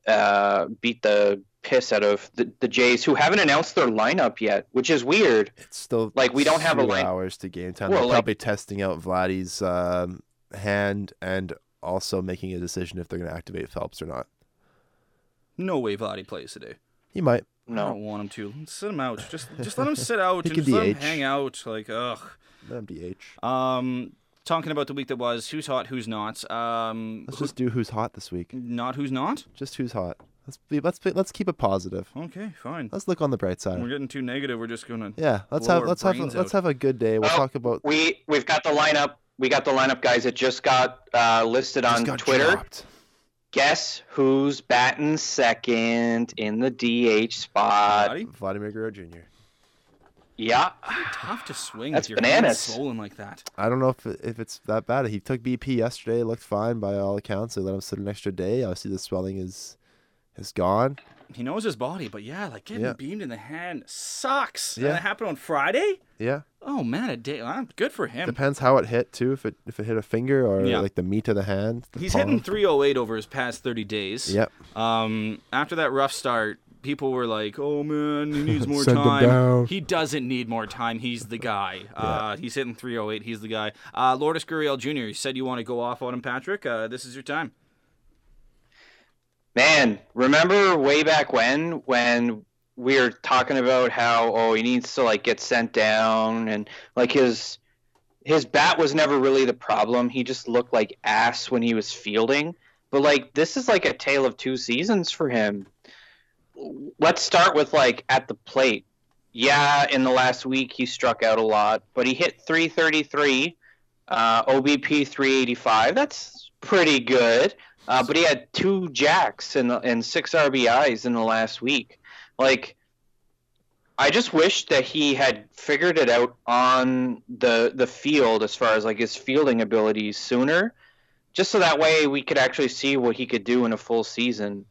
uh, beat the piss out of the, the Jays, who haven't announced their lineup yet, which is weird. It's still Like, we don't have a two line- hours to game time. Well, they're like- probably testing out Vladdy's um, hand and also making a decision if they're going to activate Phelps or not. No way Vladdy plays today. He might. I No, don't want him to. Sit him out. Just just let him sit [LAUGHS] out. He and can just let him DH. hang out. Like ugh. MDH. Um, talking about the week that was, who's hot, who's not. Um, Let's who- just do who's hot this week. not who's not. Just who's hot. Let's be, let's be, let's keep it positive. Okay, fine. Let's look on the bright side. We're getting too negative. We're just gonna. Yeah, let's blow have our let's have a, brains let's out. have a good day. We'll Well, talk about we we've got the lineup. We got the lineup, guys. It just got uh, listed just on got Twitter. dropped. Guess who's batting second in the DH spot? Vladdy? Vladimir Guerrero Jr. Yeah, Tough to swing That's with your hands bananas. swollen like that. I don't know if if it's that bad. He took BP yesterday. Looked fine by all accounts. They let him sit an extra day. Obviously, the swelling is is gone. He knows his body, but yeah, like getting Yeah. beamed in the hand sucks. And Yeah. that happened on Friday. Yeah, Oh man, a day. uh, Good for him. depends how it hit too. If it if it hit a finger or Yeah. like the meat of the hand. the He's palm. hitting 308 over his past 30 days. Yep. Um, after that rough start, people were like, "Oh man, he needs [LAUGHS] more Send him time." down. He doesn't need more time. He's the guy. Uh, he's hitting 308. He's the guy. Uh, Lourdes Gurriel Jr. You said you want to go off on him, Patrick. Uh, this is your time. man. Remember way back when when we were talking about how oh he needs to like get sent down and like his his bat was never really the problem. He just looked like ass when he was fielding. But like this is like a tale of two seasons for him. Let's start with like at the plate. Yeah, in the last week he struck out a lot, but he hit 333, uh, OBP 385. That's pretty good. Uh, but he had two jacks and and six RBIs in the last week. Like, I just wish that he had figured it out on the the field as far as like his fielding abilities sooner, just so that way we could actually see what he could do in a full season.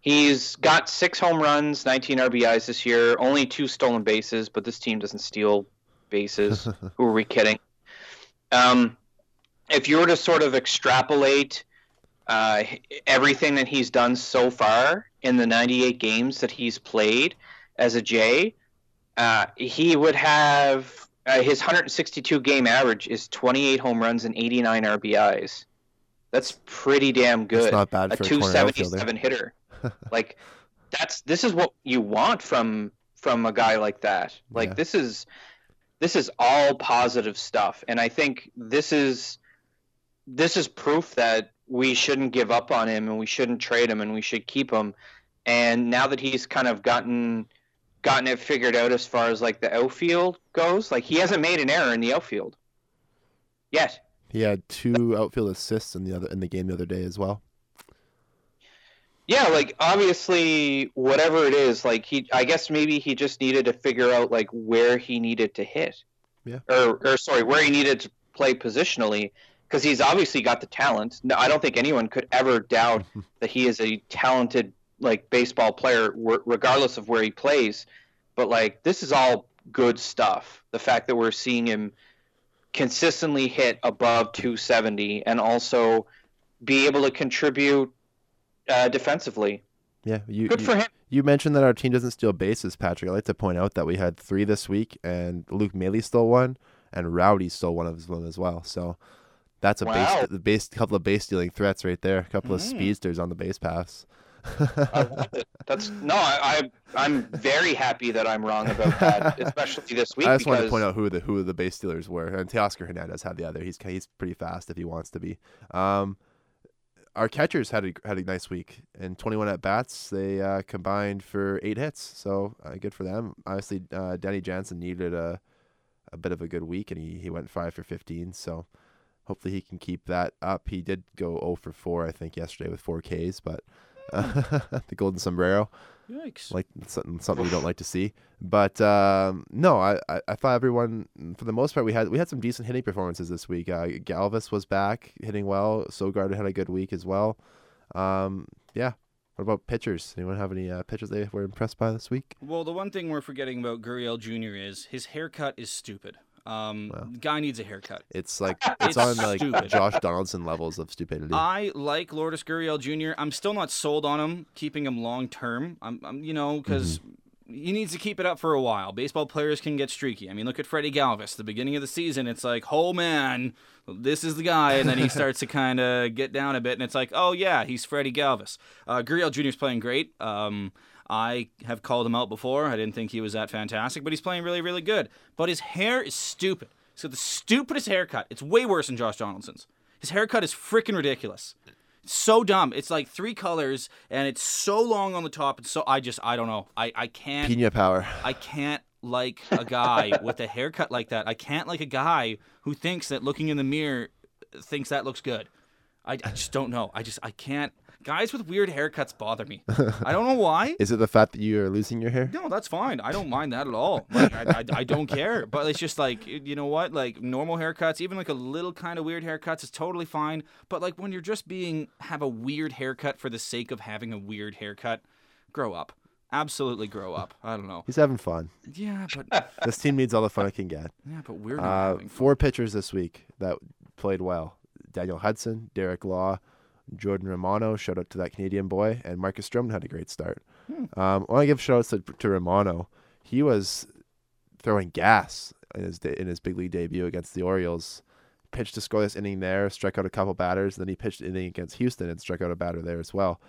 He's got six home runs, 19 RBIs this year, only two stolen bases, but this team doesn't steal bases. [LAUGHS] Who are we kidding? Um, if you were to sort of extrapolate uh, everything that he's done so far in the 98 games that he's played as a Jay, uh, he would have uh, his 162 game average is 28 home runs and 89 RBIs. That's pretty damn good. That's not bad a for a 277 hitter. [LAUGHS] like that's this is what you want from from a guy like that. Like Yeah. this is this is all positive stuff and I think this is this is proof that we shouldn't give up on him and we shouldn't trade him and we should keep him. And now that he's kind of gotten gotten it figured out as far as like the outfield goes, like he hasn't made an error in the outfield yet. He had two outfield assists in the other in the game the other day as well. Yeah, like obviously whatever it is, like he I guess maybe he just needed to figure out like where he needed to hit. Yeah. Or or sorry, where he needed to play positionally because he's obviously got the talent. No, I don't think anyone could ever doubt [LAUGHS] that he is a talented like baseball player w- regardless of where he plays. But like this is all good stuff. The fact that we're seeing him consistently hit above 270 and also be able to contribute uh, defensively. Yeah, you Good you, for him. you mentioned that our team doesn't steal bases, Patrick. I'd like to point out that we had three this week, and Luke Maile stole one, and Rowdy stole one of them as well. So that's a Wow. base, the base, couple of base stealing threats right there. A couple of Mm. speedsters on the base paths. I love it. That's no, I, I I'm very happy that I'm wrong about that, [LAUGHS] especially this week. I just wanted to point out who the who the base stealers were, and Teoscar Hernandez had the other. He's he's pretty fast if he wants to be. Um, our catchers had a had a nice week, and 21 at bats. They uh, combined for eight hits, so uh, good for them. Obviously, uh, Danny Jansen needed a a bit of a good week, and he, he went five for 15. So hopefully he can keep that up. He did go 0 for 4, I think, yesterday with four Ks, but uh, [LAUGHS] the golden sombrero Yikes. like something something you don't like to see. But um, no, I, I, I thought everyone for the most part we had we had some decent hitting performances this week. Uh, Galvis was back hitting well. Sogard had a good week as well. Um, yeah. What about pitchers? Anyone have any uh, pitchers they were impressed by this week? Well, the one thing we're forgetting about Gurriel Jr. is his haircut is stupid. Um, Wow. guy needs a haircut. It's like [LAUGHS] it's, It's on like stupid. Josh Donaldson levels of stupidity. I like Lourdes Gurriel Jr. I'm still not sold on him, keeping him long term. I'm, I'm, you know, because he needs to keep it up for a while. Baseball players can get streaky. I mean, look at Freddie Galvis. The beginning of the season, it's like, oh man, this is the guy, and then he [LAUGHS] starts to kind of get down a bit, and it's like, oh yeah, he's Freddie Galvis. Uh, Gurriel Jr. is playing great. Um, I have called him out before. I didn't think he was that fantastic, but he's playing really, really good. But his hair is stupid. He's got the stupidest haircut. It's way worse than Josh Donaldson's. His haircut is freaking ridiculous. It's so dumb. It's like three colors and it's so long on the top. And so I just I don't know. I I can't Pina power. I can't like a guy [LAUGHS] with a haircut like that. I can't like a guy who thinks that looking in the mirror thinks that looks good. I, I just don't know. I just I can't. Guys with weird haircuts bother me. [LAUGHS] I don't know why. Is it the fact that you are losing your hair? No, that's fine. I don't mind that at all. Like, I, I, I don't care. But it's just like, you know what? Like normal haircuts, even like a little kind of weird haircuts is totally fine. But like when you're just being, have a weird haircut for the sake of having a weird haircut, grow up. Absolutely grow up. I don't know. He's having fun. Yeah, but, [LAUGHS] This team needs all the fun it can get. yeah, but we're not Uh, having fun. four pitchers this week that played well: Daniel Hudson, Derek Law, Jordan Romano. Shout out to that Canadian boy, and Marcus Stroman had a great start. Um, I want to give shout outs to, to Romano. He was throwing gas in his de- in his big league debut against the Orioles. Pitched a scoreless inning there, struck out a couple batters. Then he pitched an inning against Houston and struck out a batter there as well.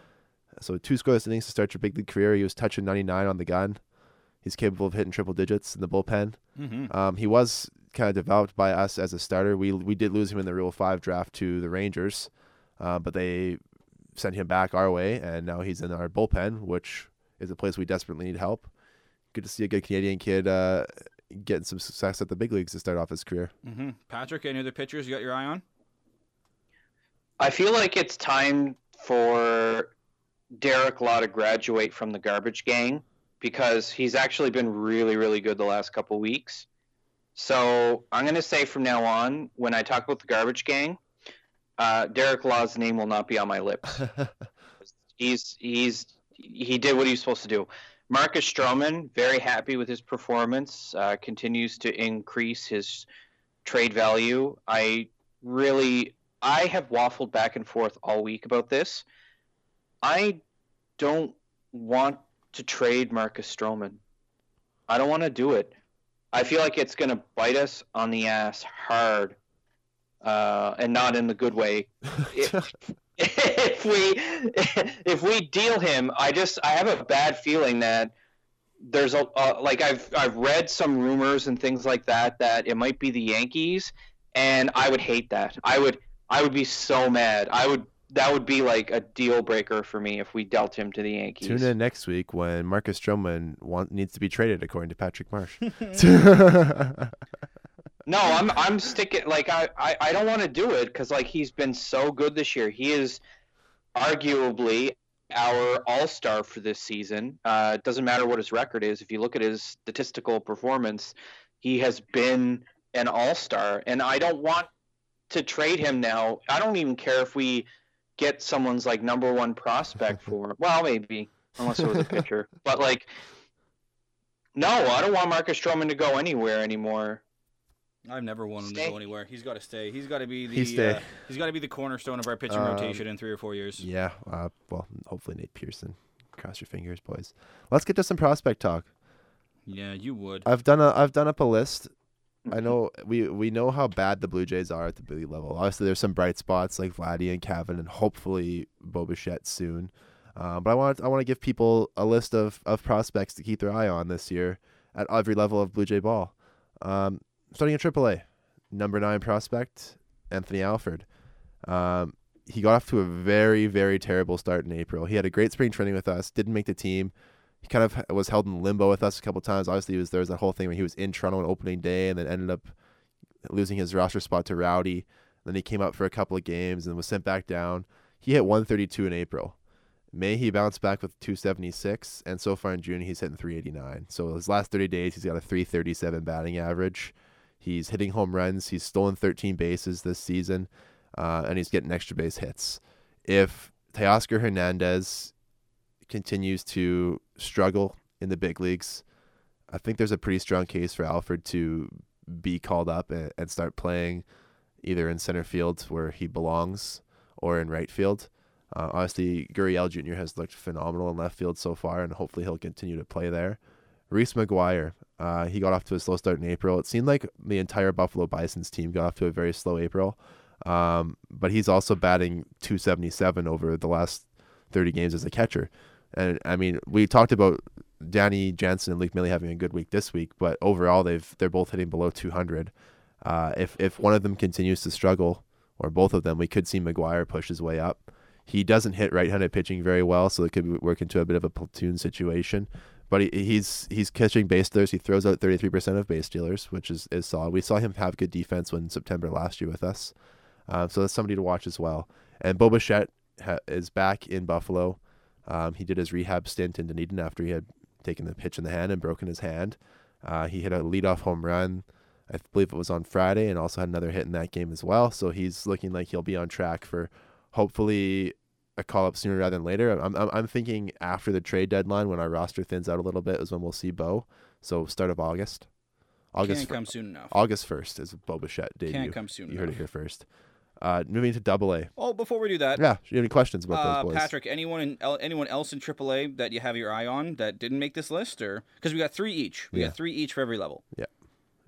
So two scoreless innings to start your big league career. He was touching 99 on the gun. He's capable of hitting triple digits in the bullpen. Mhm. Um, he was kind of developed by us as a starter. We we did lose him in the Rule Five draft to the Rangers, uh, but they sent him back our way, and now he's in our bullpen, which is a place we desperately need help. Good to see a good Canadian kid uh, getting some success at the big leagues to start off his career. hmm Patrick, any other pitchers you got your eye on? I feel like it's time for Derek Law to graduate from the garbage gang because he's actually been really, really good the last couple weeks. So I'm going to say from now on, when I talk about the garbage gang, uh, Derek Law's name will not be on my lips. [LAUGHS] he's he's he did what he was supposed to do. Marcus Stroman, very happy with his performance, uh, continues to increase his trade value. I really, I have waffled back and forth all week about this. I don't want to trade Marcus Stroman. I don't want to do it. I feel like it's going to bite us on the ass hard, uh, and not in the good way. If, [LAUGHS] if we if we deal him, I just I have a bad feeling that there's a uh, like I've I've read some rumors and things like that that it might be the Yankees, and I would hate that. I would I would be so mad. I would that would be like a deal breaker for me if we dealt him to the Yankees. Tune in next week when Marcus Stroman want, needs to be traded, according to Patrick Marsh. [LAUGHS] [LAUGHS] No, I'm I'm sticking like I I, I don't want to do it because like he's been so good this year. He is arguably our all star for this season. Uh, it doesn't matter what his record is. If you look at his statistical performance, he has been an all star, and I don't want to trade him now. I don't even care if we get someone's like number one prospect [LAUGHS] for him. Well, maybe unless it was a pitcher, [LAUGHS] but like. No, I don't want Marcus Stroman to go anywhere anymore. I've never wanted him to Stay. go anywhere. He's got to stay. He's got to be the. He stay. Uh, he's got to be the cornerstone of our pitching Um, rotation in three or four years. yeah, uh, well, hopefully Nate Pearson. Cross your fingers, boys. Let's get to some prospect talk. Yeah, you would. I've done a I've done up a list. I know we we know how bad the Blue Jays are at the big level. Obviously, there's some bright spots like Vladdy and Cavan, and hopefully Bo Bichette soon. Uh, but I want I want to give people a list of, of prospects to keep their eye on this year at every level of Blue Jay ball. Um, starting at AAA, number nine prospect Anthony Alford. Um, he got off to a very very terrible start in April. He had a great spring training with us, didn't make the team. He kind of was held in limbo with us a couple times. Obviously, was there was that whole thing where he was in Toronto on opening day and then ended up losing his roster spot to Rowdy. Then he came up for a couple of games and was sent back down. He hit 132 in April. May he bounced back with 276, and so far in June he's hitting 389. So his last 30 days he's got a 337 batting average. He's hitting home runs. He's stolen 13 bases this season, uh, and he's getting extra base hits. If Teoscar Hernandez continues to struggle in the big leagues, I think there's a pretty strong case for Alford to be called up and, and start playing either in center field where he belongs or in right field. Uh, obviously, Gurriel Jr. has looked phenomenal in left field so far, and hopefully he'll continue to play there. Reese McGuire, uh, he got off to a slow start in April. It seemed like the entire Buffalo Bison's team got off to a very slow April, um, but he's also batting 277 over the last 30 games as a catcher. And I mean, we talked about Danny Jansen and Luke Maile having a good week this week, but overall they've they're both hitting below 200. Uh, if if one of them continues to struggle, or both of them, we could see McGuire push his way up. He doesn't hit right-handed pitching very well, so it could work into a bit of a platoon situation. But he, he's he's catching base stealers. He throws out 33% of base stealers, which is, is solid. We saw him have good defense when September last year with us. Uh, so that's somebody to watch as well. And Bo ha- is back in Buffalo. Um, he did his rehab stint in Dunedin after he had taken the pitch in the hand and broken his hand. Uh, he hit a leadoff home run. I believe it was on Friday, and also had another hit in that game as well. So he's looking like he'll be on track for hopefully a call up sooner rather than later. I'm, I'm, I'm thinking after the trade deadline when our roster thins out a little bit is when we'll see Bo. So start of August. August Can't fir- come soon enough. August 1st is Bo Bichette debut. Can't come soon You enough. heard it here first. Uh, moving to Double A. Oh, before we do that, Yeah, you have any questions about uh, those boys? Patrick, anyone in anyone else in AAA that you have your eye on that didn't make this list, or because we got three each, we Yeah. got three each for every level. Yeah,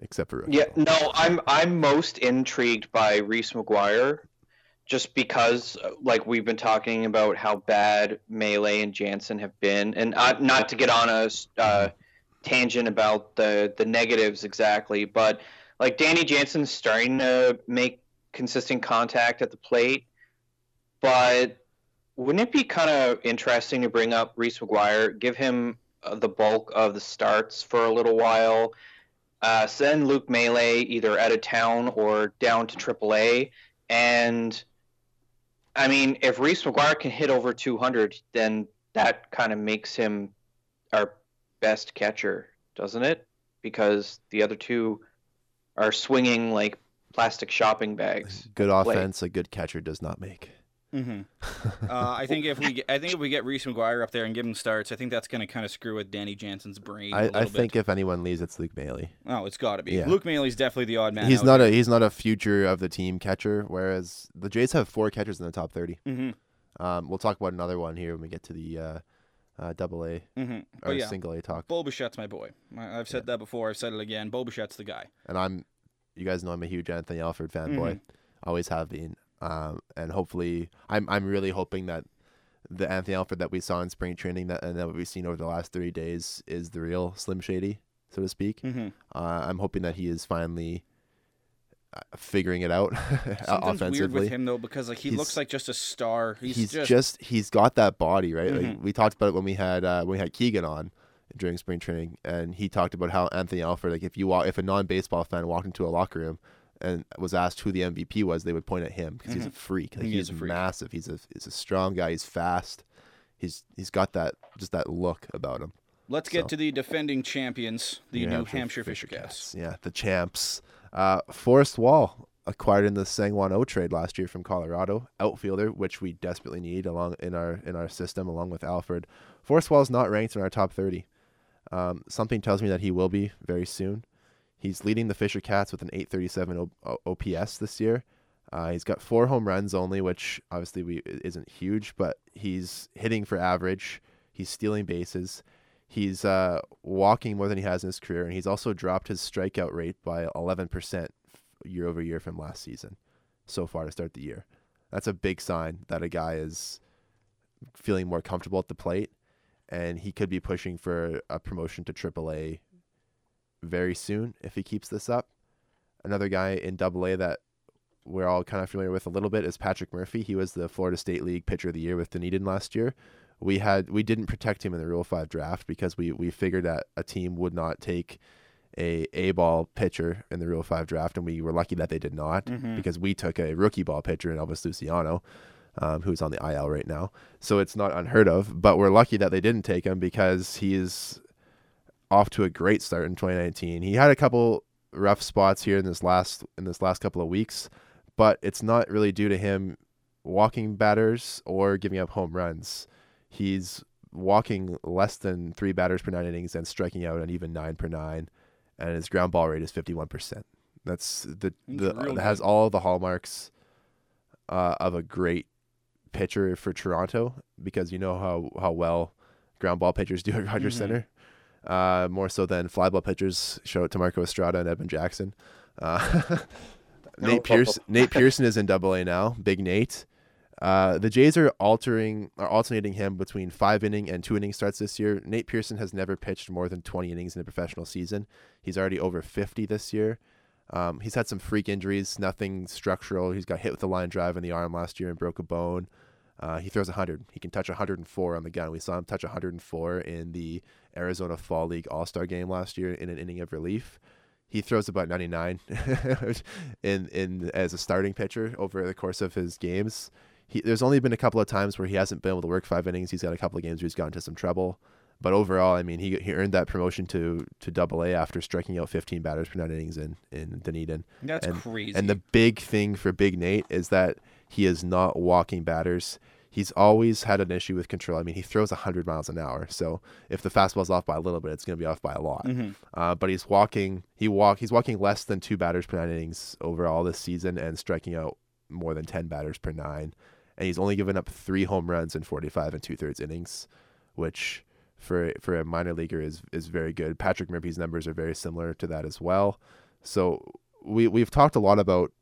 except for Yeah, no, I'm I'm most intrigued by Reese McGuire, just because uh, like we've been talking about how bad Maile and Jansen have been, and uh, not to get on a uh, tangent about the the negatives exactly, but like Danny Jansen's starting to make consistent contact at the plate, but wouldn't it be kind of interesting to bring up Reese McGuire, give him uh, the bulk of the starts for a little while? uh, send Luke Maile either out of town or down to AAA. And I mean, if Reese McGuire can hit over 200, then that kind of makes him our best catcher, doesn't it? Because the other two are swinging like plastic shopping bags. good at the plate. offense, a good catcher does not make. Mm-hmm. [LAUGHS] uh, I think if we get, I think if we get Reese McGuire up there and give him starts, I think that's going to kind of screw with Danny Jansen's brain. a I, little I bit. think if anyone leaves, it's Luke Maile. Oh, it's got to be. Yeah. Luke Maile's definitely the odd man. he's not there. a he's not a future of the team catcher. Whereas the Jays have four catchers in the top thirty. Mm-hmm. Um, we'll talk about another one here when we get to the uh, uh, double A Mm-hmm. or yeah, single A talk. Bo Bichette's my boy. I- I've said that before. I've said it again. Bo Bichette's the guy. And I'm, you guys know I'm a huge Anthony Alford fanboy. Mhm. Always have been. Um, and hopefully, I'm I'm really hoping that the Anthony Alford that we saw in spring training that and that we've seen over the last three days is the real Slim Shady, so to speak. Mm-hmm. Uh, I'm hoping that he is finally uh, figuring it out [LAUGHS] Something's weird with him though because like he He's- looks like just a star. He's, he's, just, just, he's got that body right like Mhm. we talked about it when we had uh, when we had keegan on during spring training and he talked about how anthony alford like if you walk if a non-baseball fan walked into a locker room and was asked who the mvp was they would point at him because he's a freak like He he's freak. massive he's a he's a strong guy he's fast he's he's got that just that look about him Let's get so- to the defending champions, the New Hampshire Fisher Fisher Cats. yeah the champs uh forrest wall acquired in the Sangwon O trade last year from Colorado, outfielder, which we desperately need along in our in our system, along with Alford. Forrest Wall is not ranked in our top thirty. Um, something tells me that he will be very soon. He's leading the Fisher Cats with an 837 o- O- OPS this year. Uh, he's got four home runs only, which obviously we isn't huge, but he's hitting for average. He's stealing bases. He's uh, walking more than he has in his career, and he's also dropped his strikeout rate by 11% year over year from last season so far to start the year. That's a big sign that a guy is feeling more comfortable at the plate, and he could be pushing for a promotion to AAA very soon if he keeps this up. Another guy in AA that we're all kind of familiar with a little bit is Patrick Murphy. He was the Florida State League Pitcher of the Year with Dunedin last year. We had we didn't protect him in the Rule Five draft because we we figured that a team would not take a A ball pitcher in the Rule Five draft, and we were lucky that they did not Mhm. because we took a rookie ball pitcher in Elvis Luciano, um, who's on the IL right now. So it's not unheard of, but we're lucky that they didn't take him because he's off to a great start in 2019. He had a couple rough spots here in this last in this last couple of weeks, but it's not really due to him walking batters or giving up home runs. He's walking less than three batters per nine innings and striking out an even nine per nine, and his ground ball rate is 51%. That's the, the that has all the hallmarks uh, of a great pitcher for Toronto because you know how, how well ground ball pitchers do at Rogers Mhm. Center. Uh, more so than fly ball pitchers. Show it to Marco Estrada and Edwin Jackson. Uh, [LAUGHS] Nate Pierce, Nate Pearson is in Double A now. Big Nate. Uh, the Jays are altering, are alternating him between five inning and two inning starts this year. Nate Pearson has never pitched more than 20 innings in a professional season. He's already over 50 this year. Um, he's had some freak injuries, nothing structural. He's got hit with a line drive in the arm last year and broke a bone. Uh, he throws 100. He can touch 104 on the gun. We saw him touch 104 in the Arizona Fall League All Star game last year in an inning of relief. He throws about 99 [LAUGHS] in in as a starting pitcher over the course of his games. He, there's only been a couple of times where he hasn't been able to work five innings. He's got a couple of games where he's gotten into some trouble. But overall, I mean, he he earned that promotion to to Double A after striking out 15 batters per nine innings in in Dunedin. That's And- crazy. And the big thing for Big Nate is that he is not walking batters. He's always had an issue with control. I mean, he throws 100 miles an hour. So if the fastball's off by a little bit, it's going to be off by a lot. Mhm. Uh, but he's walking. He walk. He's walking less than two batters per nine innings overall this season, and striking out more than 10 batters per nine. And he's only given up three home runs in 45 and two thirds innings, which for for a minor leaguer is is very good. Patrick Murphy's numbers are very similar to that as well. So we we've talked a lot about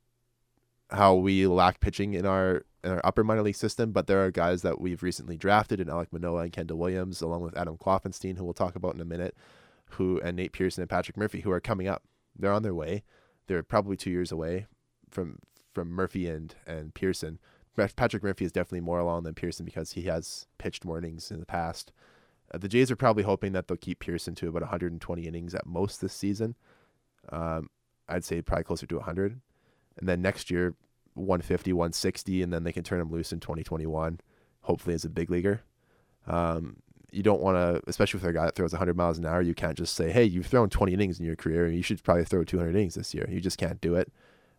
how we lack pitching in our in our upper minor league system, but there are guys that we've recently drafted in Alek Manoah and Kendall Williams, along with Adam Kloffenstein, who we'll talk about in a minute, who and Nate Pearson and Patrick Murphy, who are coming up. They're on their way. They're probably two years away from from Murphy and and Pearson. Patrick Murphy is definitely more along than Pearson because he has pitched more innings in the past. Uh, the Jays are probably hoping that they'll keep Pearson to about 120 innings at most this season. Um, I'd say probably closer to 100. And then next year, 150, 160, and then they can turn him loose in 2021, hopefully as a big leaguer. Um, you don't want to, especially with a guy that throws 100 miles an hour, you can't just say, hey, you've thrown 20 innings in your career. and You should probably throw 200 innings this year. You just can't do it.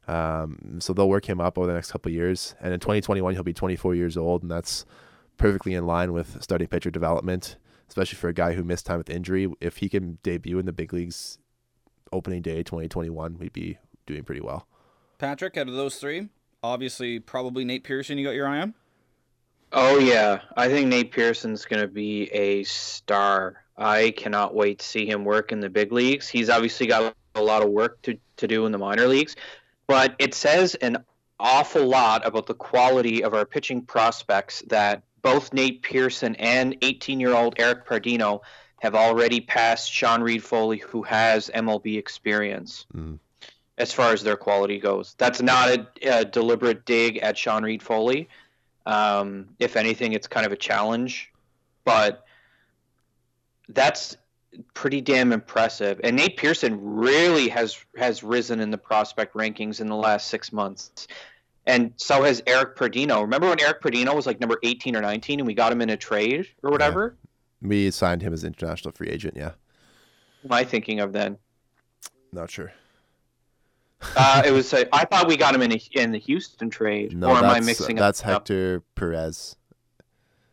Um, so they'll work him up over the next couple years. And in 2021, he'll be 24 years old, and that's perfectly in line with starting pitcher development, especially for a guy who missed time with injury. If he can debut in the big leagues opening day 2021, we'd be doing pretty well. Patrick, out of those three, obviously probably Nate Pearson. You got your eye on. Oh yeah, I think Nate Pearson's going to be a star. I cannot wait to see him work in the big leagues. He's obviously got a lot of work to, to do in the minor leagues, but it says an awful lot about the quality of our pitching prospects that both Nate Pearson and 18-year-old Eric Pardinho have already passed Sean Reid-Foley, who has MLB experience Mm. As far as their quality goes. That's not a, a deliberate dig at Sean Reid-Foley. Um, if anything, it's kind of a challenge, but that's pretty damn impressive. And Nate Pearson really has has risen in the prospect rankings in the last six months, and so has Eric Pardinho. Remember when Eric Pardinho was like number eighteen or nineteen, and we got him in a trade or whatever? We signed him as international free agent. Yeah, What am I thinking of then? not sure. Uh, it was. Uh, I thought we got him in a, in the Houston trade. No, or am that's I mixing that's up? Hector Perez.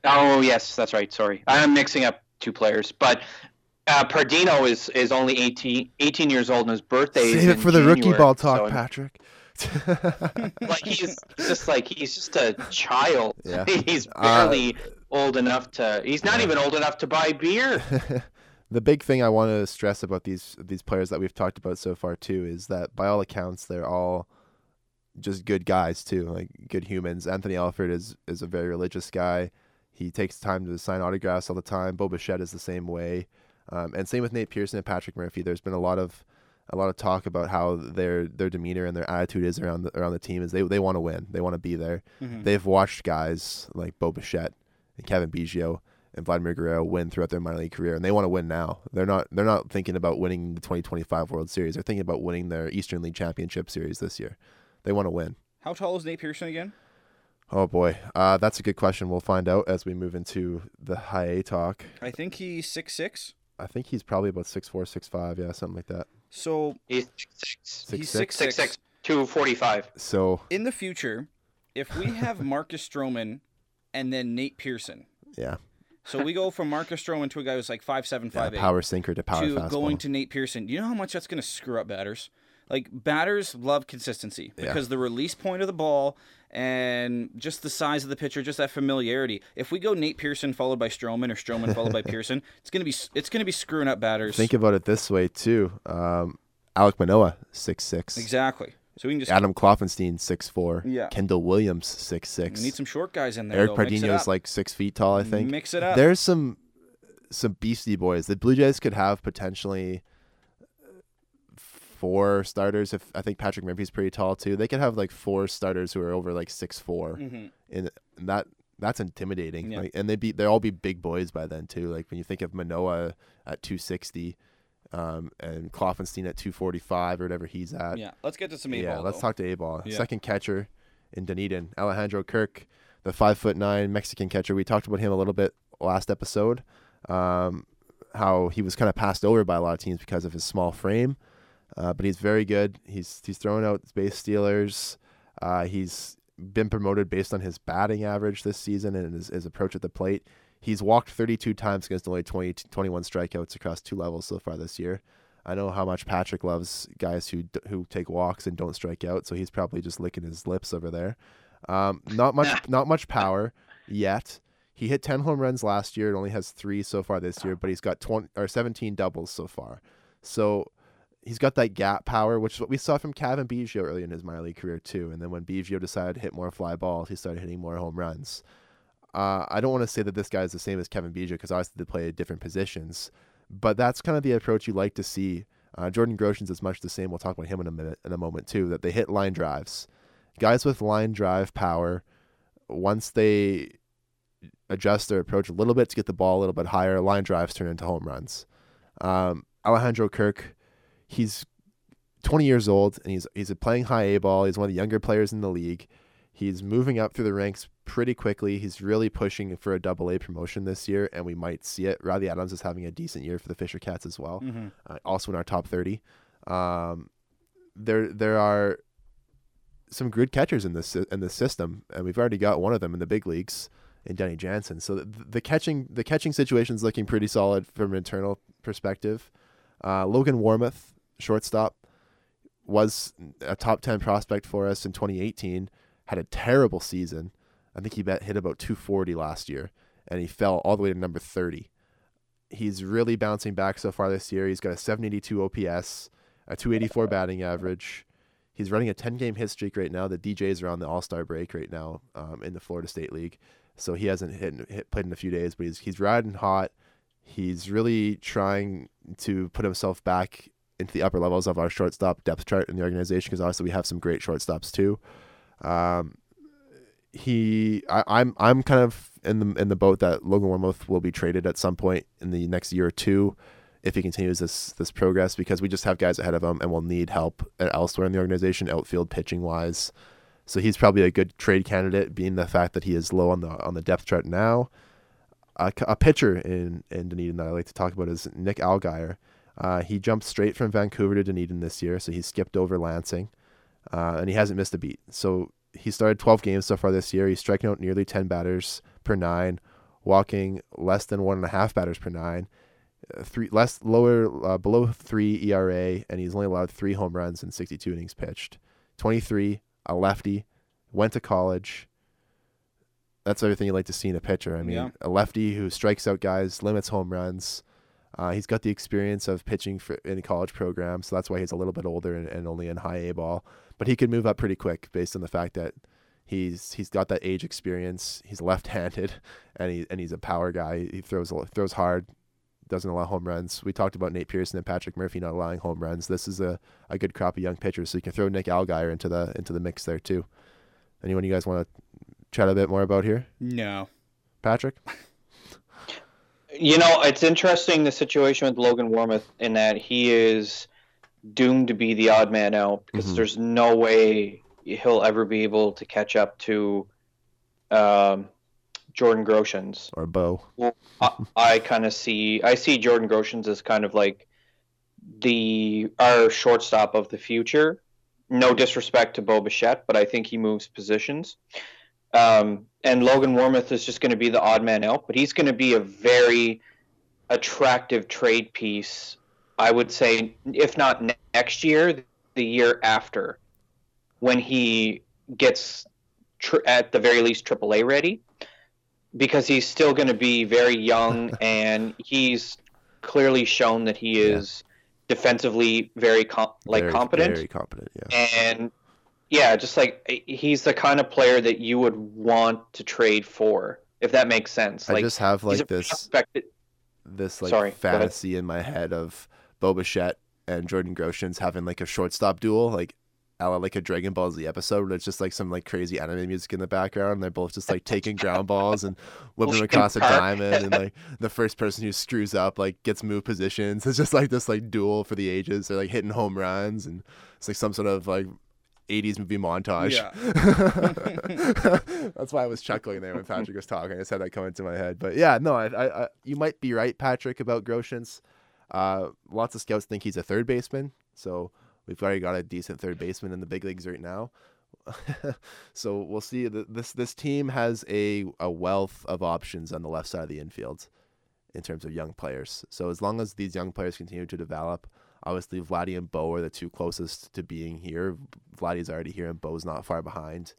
Oh yes, that's right. Sorry, I'm mixing up two players. But uh, Pardinho is is only 18, 18 years old, and his birthday is Save it for the rookie ball talk, so- Patrick. [LAUGHS] Like he's just like he's just a child. Yeah. [LAUGHS] he's Uh, barely old enough to. He's not even old enough to buy beer. [LAUGHS] the big thing I want to stress about these these players that we've talked about so far too is that by all accounts they're all just good guys too, like good humans. Anthony Alford is is a very religious guy. He takes time to sign autographs all the time. Bo Bichette is the same way, um, and same with Nate Pearson and Patrick Murphy. There's been a lot of a lot of talk about how their their demeanor and their attitude is around the, around the team is they they want to win. They want to be there. Mhm. They've watched guys like Bo Bichette and Cavan Biggio and Vladimir Guerrero win throughout their minor league career, and they want to win now. They're not they're not thinking about winning the 2025 World Series. They're thinking about winning their Eastern League Championship Series this year. They want to win. How tall is Nate Pearson again? Oh boy, uh, that's a good question. We'll find out as we move into the high A talk. I think he's six six. I think he's probably about six four, six five, yeah, something like that. So He's six Six he's six. six six six two forty five. So In the future, if we have [LAUGHS] Marcus Stroman and then Nate Pearson, yeah, so we go from Marcus Stroman to a guy who's like five seven yeah five eight power sinker to power to fastball. going to Nate Pearson. Do you know how much that's going to screw up batters? Like batters love consistency Yeah. because the release point of the ball and just the size of the pitcher, just that familiarity. If we go Nate Pearson followed by Stroman or Stroman followed by [LAUGHS] Pearson, it's gonna be it's gonna be screwing up batters. Think about it this way too. Um, Alek Manoah six six. exactly. So we can just Adam Kloffenstein six four. Yeah. Kendall Williams six six. we need some short guys in there. Eric though. Mix it Pardinho's up. like six feet tall, I think. Mix it up. There's some some beastie boys. The Blue Jays could have potentially four starters. If I think Patrick Murphy's pretty tall too, they could have like four starters who are over like six four, mm-hmm. and that that's intimidating. Yeah. Like, and they'd be they'll all be big boys by then too. Like when you think of Manoah at two sixty, um, and Kloffenstein at two forty five or whatever he's at. Yeah. Let's get to some eight Yeah, let's though. talk to A ball. Yeah. Second catcher in Dunedin, Alejandro Kirk, the five foot nine Mexican catcher. We talked about him a little bit last episode. Um, how he was kind of passed over by a lot of teams because of his small frame, uh, but he's very good. He's he's throwing out base stealers. Uh, he's been promoted based on his batting average this season and his, his approach at the plate. He's walked 32 times against only 20, 21 strikeouts across two levels so far this year. I know how much Patrick loves guys who who take walks and don't strike out, so he's probably just licking his lips over there. Um, not much, [LAUGHS] not much power yet. He hit 10 home runs last year and only has three so far this year, but he's got 20 or 17 doubles so far. So he's got that gap power, which is what we saw from Cavan Biggio early in his minor league career too. And then when Biggio decided to hit more fly balls, he started hitting more home runs. Uh, I don't want to say that this guy is the same as Cavan Biggio because obviously they play different positions, but that's kind of the approach you like to see. Uh, Jordan Groshans is much the same. We'll talk about him in a minute, in a moment too. That they hit line drives, guys with line drive power. Once they adjust their approach a little bit to get the ball a little bit higher, line drives turn into home runs. Um, Alejandro Kirk, he's 20 years old and he's he's playing high A ball. He's one of the younger players in the league. He's moving up through the ranks pretty quickly. He's really pushing for a double A promotion this year, and we might see it. Riley Adams is having a decent year for the Fisher Cats as well, hmm uh, also in our top 30. Um, there there are some good catchers in this in this system, and we've already got one of them in the big leagues in Denny Jansen. So the, the catching the catching situation is looking pretty solid from an internal perspective. Uh, Logan Warmoth, shortstop, was a top 10 prospect for us in 2018. Had a terrible season. I think he bet, hit about 240 last year, and he fell all the way to number 30. He's really bouncing back so far this year. He's got a 782 OPS, a 284 batting average. He's running a 10 game hit streak right now. The D-Jays are on the All Star break right now um, in the Florida State League, so he hasn't hit, hit played in a few days. But he's he's riding hot. He's really trying to put himself back into the upper levels of our shortstop depth chart in the organization because obviously we have some great shortstops too. Um, he, I, I'm, I'm kind of in the in the boat that Logan Warmoth will be traded at some point in the next year or two if he continues this this progress because we just have guys ahead of him and we'll need help elsewhere in the organization, outfield pitching wise. So he's probably a good trade candidate, being the fact that he is low on the on the depth chart now. A, a pitcher in in Dunedin that I like to talk about is Nick Allgeyer. Uh, he jumped straight from Vancouver to Dunedin this year, so he skipped over Lansing, uh, and he hasn't missed a beat. So he started 12 games so far this year. He's striking out nearly 10 batters per nine, walking less than one and a half batters per nine, uh, three less lower uh, below three ERA, and he's only allowed three home runs in 62 innings pitched. 23, a lefty, went to college. That's everything you like to see in a pitcher. I mean, Yeah. a lefty who strikes out guys, limits home runs. Uh, he's got the experience of pitching for in a college program, so that's why he's a little bit older and, and only in high A ball. But he could move up pretty quick based on the fact that He's he's got that age experience. He's left-handed, [LAUGHS] and he and he's a power guy. He throws throws hard, doesn't allow home runs. We talked about Nate Pearson and Patrick Murphy not allowing home runs. This is a, a good crop of young pitchers, so you can throw Nick Allgeyer into the into the mix there too. Anyone you guys want to chat a bit more about here? No, Patrick. [LAUGHS] You know, it's interesting the situation with Logan Warmoth in that he is doomed to be the odd man out because Mhm. there's no way he'll ever be able to catch up to um, Jordan Groshans. or Bo. I, I kind of see I see Jordan Groshans as kind of like the our shortstop of the future. No disrespect to Bo Bichette, but I think he moves positions. Um, and Logan Warmoth is just going to be the odd man out, but he's going to be a very attractive trade piece. I would say, if not ne- next year, the year after, when he gets tr- at the very least AAA ready because he's still going to be very young [LAUGHS] and he's clearly shown that he Yeah. is defensively very com- like Very- competent Very competent. Yeah. and yeah just like he's the kind of player that you would want to trade for if that makes sense I like just have like this prospect that- this like Sorry, fantasy in my head of Bo Bichette and Jordan Groshans having like a shortstop duel, like a like a Dragon Ball Z episode where it's just like some like crazy anime music in the background. And they're both just like taking ground balls and [LAUGHS] whipping them across a diamond, and [LAUGHS] like the first person who screws up like gets moved positions. [LAUGHS] It's just like this like duel for the ages. They're like hitting home runs, and it's like some sort of like 80s movie montage. Yeah. That's why I was chuckling there when Patrick was talking. I just had that come into my head. But yeah, no, I, I, I you might be right, Patrick, about Groshans. Uh, lots of scouts think he's a third baseman, so we've already got a decent third baseman in the big leagues right now. [LAUGHS] so we'll see. Th- This this team has a a wealth of options on the left side of the infield in terms of young players. So as long as these young players continue to develop, obviously Vladdy and Bo are the two closest to being here. Vladdy's already here, and Bo's not far behind.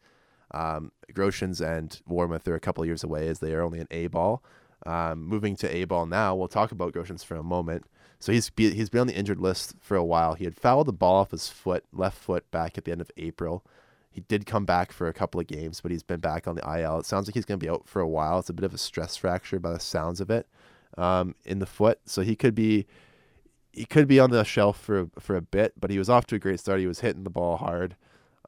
Um, Groshans and Warmoth are a couple years away as they are only an A ball. Um, moving to A ball now, we'll talk about Groshans for a moment. So he's be, he's been on the injured list for a while. He had fouled the ball off his foot, left foot, back at the end of April. He did come back for a couple of games, but he's been back on the IL. It sounds like he's going to be out for a while. It's a bit of a stress fracture by the sounds of it um, in the foot, so he could be he could be on the shelf for for a bit. But he was off to a great start. He was hitting the ball hard.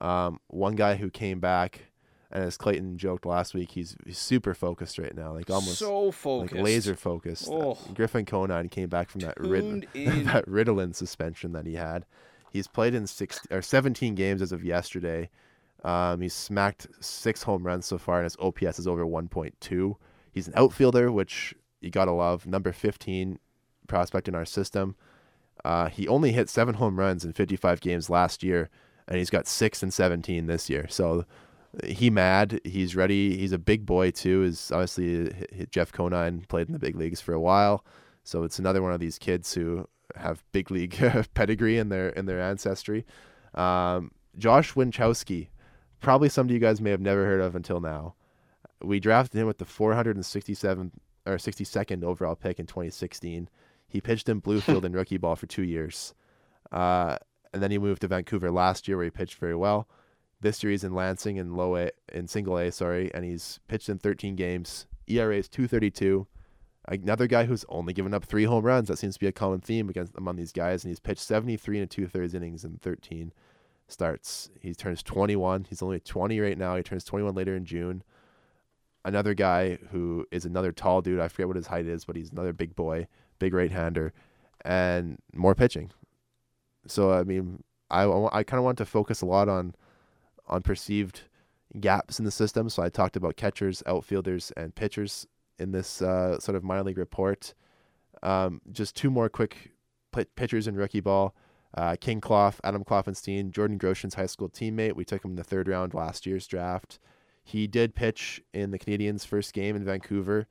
Um, one guy who came back, as Clayton joked last week, he's, he's super focused right now, like almost so focused, like laser focused. Oh. Griffin Conine came back from that, rid- [LAUGHS] that Ritalin suspension that he had. He's played in six or 17 games as of yesterday. Um, he's smacked six home runs so far, and his OPS is over 1.2. He's an outfielder, which you gotta love. Number 15 prospect in our system. Uh, he only hit seven home runs in 55 games last year, and he's got six and 17 this year. So he mad. He's ready. He's a big boy too. Is obviously h- h- Jeff Conine played in the big leagues for a while, so it's another one of these kids who have big league [LAUGHS] pedigree in their in their ancestry. Um, Josh Winckowski, probably some of you guys may have never heard of until now. We drafted him with the 467 or 62nd overall pick in 2016. He pitched in Bluefield [LAUGHS] and rookie ball for two years. Uh, and then he moved to Vancouver last year where he pitched very well. This year he's in Lansing in low A, in single A, sorry, and he's pitched in 13 games. ERA is 232. Another guy who's only given up three home runs. That seems to be a common theme against among these guys. And he's pitched 73 and two thirds innings in 13 starts. He turns 21. He's only 20 right now. He turns 21 later in June. Another guy who is another tall dude. I forget what his height is, but he's another big boy, big right hander, and more pitching. So I mean, I I kind of want to focus a lot on on perceived gaps in the system. So I talked about catchers, outfielders, and pitchers in this uh, sort of minor league report. Um, just two more quick pitchers in rookie ball. Uh, King Kloff, Adam Kloffenstein, Jordan Groshans' high school teammate. We took him in the third round last year's draft. He did pitch in the Canadians' first game in Vancouver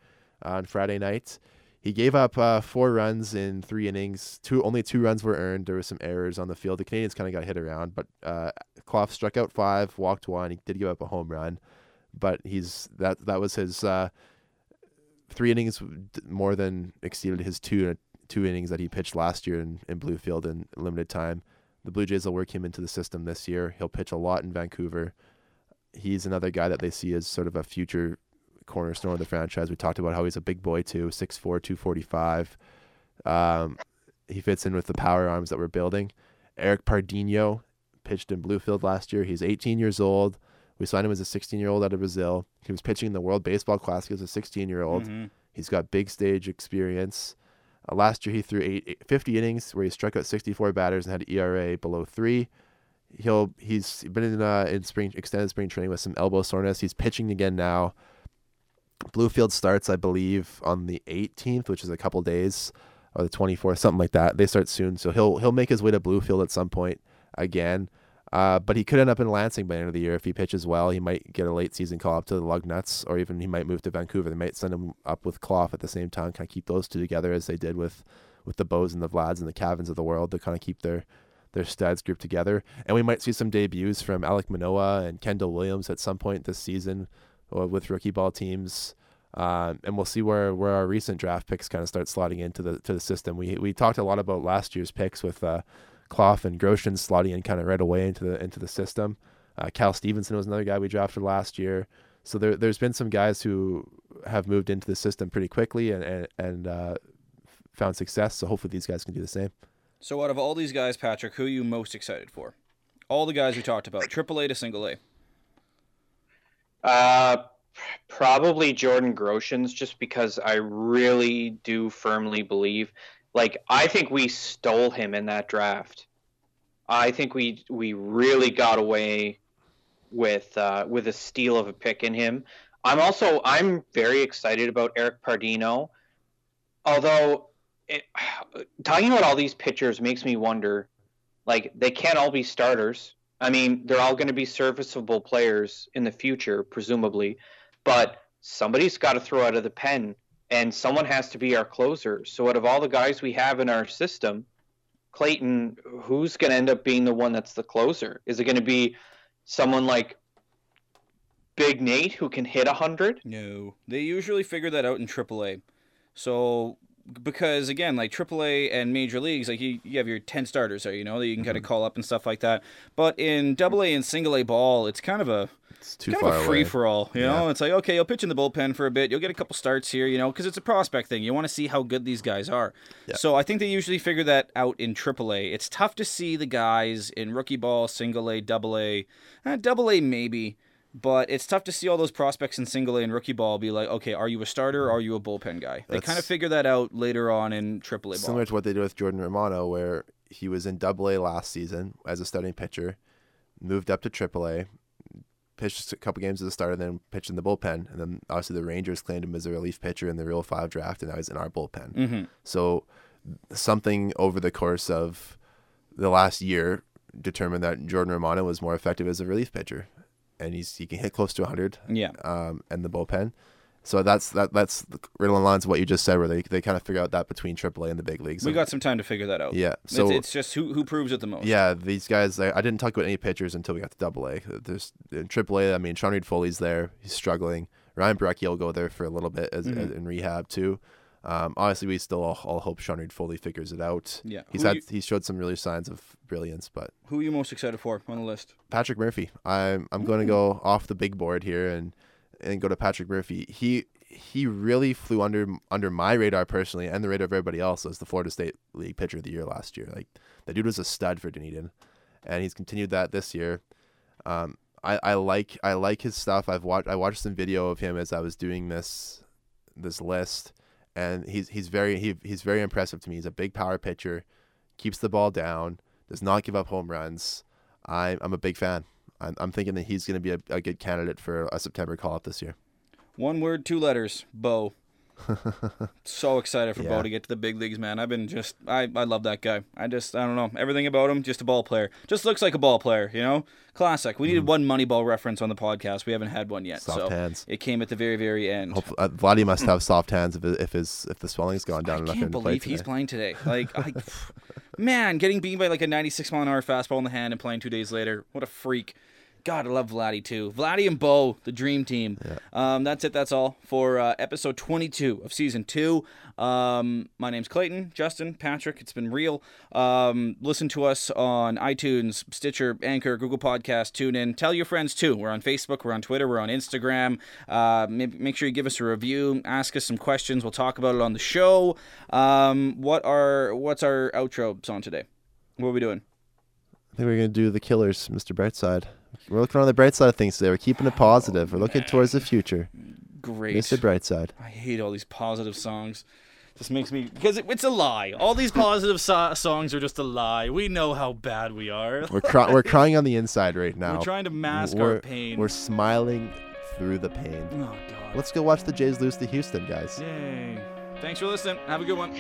uh, on Friday night. He gave up uh, four runs in three innings. Two only two runs were earned. There were some errors on the field. The Canadians kind of got hit around, but uh, Kloff struck out five, walked one. He did give up a home run, but he's that that was his uh, three innings more than exceeded his two two innings that he pitched last year in, in Bluefield in limited time. The Blue Jays will work him into the system this year. He'll pitch a lot in Vancouver. he's another guy that they see as sort of a future cornerstone of the franchise. We talked about how he's a big boy too, 6'4", 245. Um, he fits in with the power arms that we're building. Eric Pardinho pitched in Bluefield last year. He's 18 years old. We signed him as a 16 year old out of Brazil. He was pitching in the World Baseball Classic as a 16 year old. Mhm. He's got big stage experience. Uh, last year, he threw eight, eight- 50 innings where he struck out 64 batters and had an ERA below three. He'll he's been in uh, in spring extended spring training with some elbow soreness. He's pitching again now. Bluefield starts, I believe, on the 18th, which is a couple days, or the 24th, something like that. They start soon, so he'll he'll make his way to Bluefield at some point again. Uh, but he could end up in Lansing by the end of the year if he pitches well. He might get a late season call up to the Lugnuts, or even he might move to Vancouver. They might send him up with Kloff at the same time, kind of keep those two together as they did with with the Bows and the Vlads and the Cavans of the world to kind of keep their their studs group together. And we might see some debuts from Alek Manoah and Kendall Williams at some point this season with rookie ball teams. Um, and we'll see where, where our recent draft picks kind of start slotting into the to the system. We we talked a lot about last year's picks with uh, Kloff and Groshans slotting in kind of right away into the into the system. Uh, Cal Stevenson was another guy we drafted last year. So there there's been some guys who have moved into the system pretty quickly and and, and uh, found success. So hopefully these guys can do the same. So out of all these guys, Patrick, who are you most excited for? All the guys we talked about, triple A to single A. Uh, probably Jordan Groshans, just because I really do firmly believe. Like, I think we stole him in that draft. I think we we really got away with uh, with a steal of a pick in him. I'm also I'm very excited about Eric Pardinho, although it, [SIGHS] talking about all these pitchers makes me wonder. Like, they can't all be starters. I mean, they're all going to be serviceable players in the future, presumably, but somebody's got to throw out of the pen, and someone has to be our closer. So, out of all the guys we have in our system, Clayton, who's going to end up being the one that's the closer? Is it going to be someone like Big Nate who can hit 100? No, they usually figure that out in AAA. So because again, like AAA and major leagues, like you, you have your ten starters there, you know, that you can kind of call up and stuff like that. But in Double A and Single A ball, it's kind of a It's too kind far of a free for all. You know, it's like okay, you'll pitch in the bullpen for a bit, you'll get a couple starts here, you know, because it's a prospect thing. You want to see how good these guys are. Yeah. So I think they usually figure that out in AAA. It's tough to see the guys in rookie ball, Single A, Double A, eh, Double A maybe. But it's tough to see all those prospects in single A and rookie ball be like, okay, are you a starter or are you a bullpen guy? They kind of figure that out later on in AAA ball. Similar to what they did with Jordan Romano, where he was in Double A last season as a starting pitcher, moved up to Triple A, pitched a couple games as a starter, then pitched in the bullpen, and then obviously the Rangers claimed him as a relief pitcher in the Rule Five draft, and now he's in our bullpen. hmm So something over the course of the last year determined that Jordan Romano was more effective as a relief pitcher, and he's he can hit close to 100 Yeah. um, and the bullpen. So that's that that's right along the lines of what you just said, where they, they kind of figure out that between AAA and the big leagues. We got some time to figure that out. yeah. It's- So it's, just who who proves it the most. yeah, these guys. I, I didn't talk about any pitchers until we got to Double A. There's in Triple A. I mean, Sean Reid-Foley's there. He's struggling. Ryan Borucki will go there for a little bit as, Mhm. as in rehab too. Um, honestly, we still all, all hope Sean Reid-Foley figures it out. Yeah. He's Who had you- he's showed some really signs of brilliance, but Who are you most excited for on the list? Patrick Murphy. I'm I'm going to go off the big board here and and go to Patrick Murphy. He he really flew under under my radar personally and the radar of everybody else as the Florida State League Pitcher of the Year last year. Like the dude was a stud for Dunedin, and he's continued that this year. Um, I, I like I like his stuff. I've watched I watched some video of him as I was doing this this list, and he's he's very he, he's very impressive to me. He's a big power pitcher, keeps the ball down, does not give up home runs. I, I'm a big fan. I'm, I'm thinking that he's going to be a, a good candidate for a September call up this year. One word, two letters. Bo. So excited for Bo to get to the big leagues, man. I've been just I, I love that guy. I just I don't know. Everything about him, just a ball player. Just looks like a ball player, you know? Classic. We needed one Moneyball reference on the podcast. We haven't had one yet. Soft so hands. it came at the very, very end. Hopefully, uh, Vladdy must have soft hands if, if his if the swelling's gone down I enough for can't believe he's playing today. [LAUGHS] Like, I, man, getting beat by like a 96 mile an hour fastball in the hand and playing two days later. What a freak. God, I love Vladdy too. Vladdy and Bo, the dream team. Yeah. Um, that's it. That's all for uh, episode 22 of season two. Um, my name's Clayton, Justin, Patrick. It's been real. Um, listen to us on iTunes, Stitcher, Anchor, Google Podcast, TuneIn. Tell your friends too. We're on Facebook, we're on Twitter, we're on Instagram. Uh, maybe, make sure you give us a review, ask us some questions. We'll talk about it on the show. Um, what are what's our outro song today? What are we doing? I think we're gonna do the Killers, Mr. Brightside. We're looking on the bright side of things today. We're keeping it positive. We're looking towards the future. Great. Mr. Brightside. I hate all these positive songs. This makes me because it, it's a lie. All these positive so- songs are just a lie. We know how bad we are. We're cry- we're [LAUGHS] crying on the inside right now. We're trying to mask We're- our pain. We're smiling through the pain. oh god. Let's go watch the Jays lose to Houston, guys. Yay. Thanks for listening. Have a good one.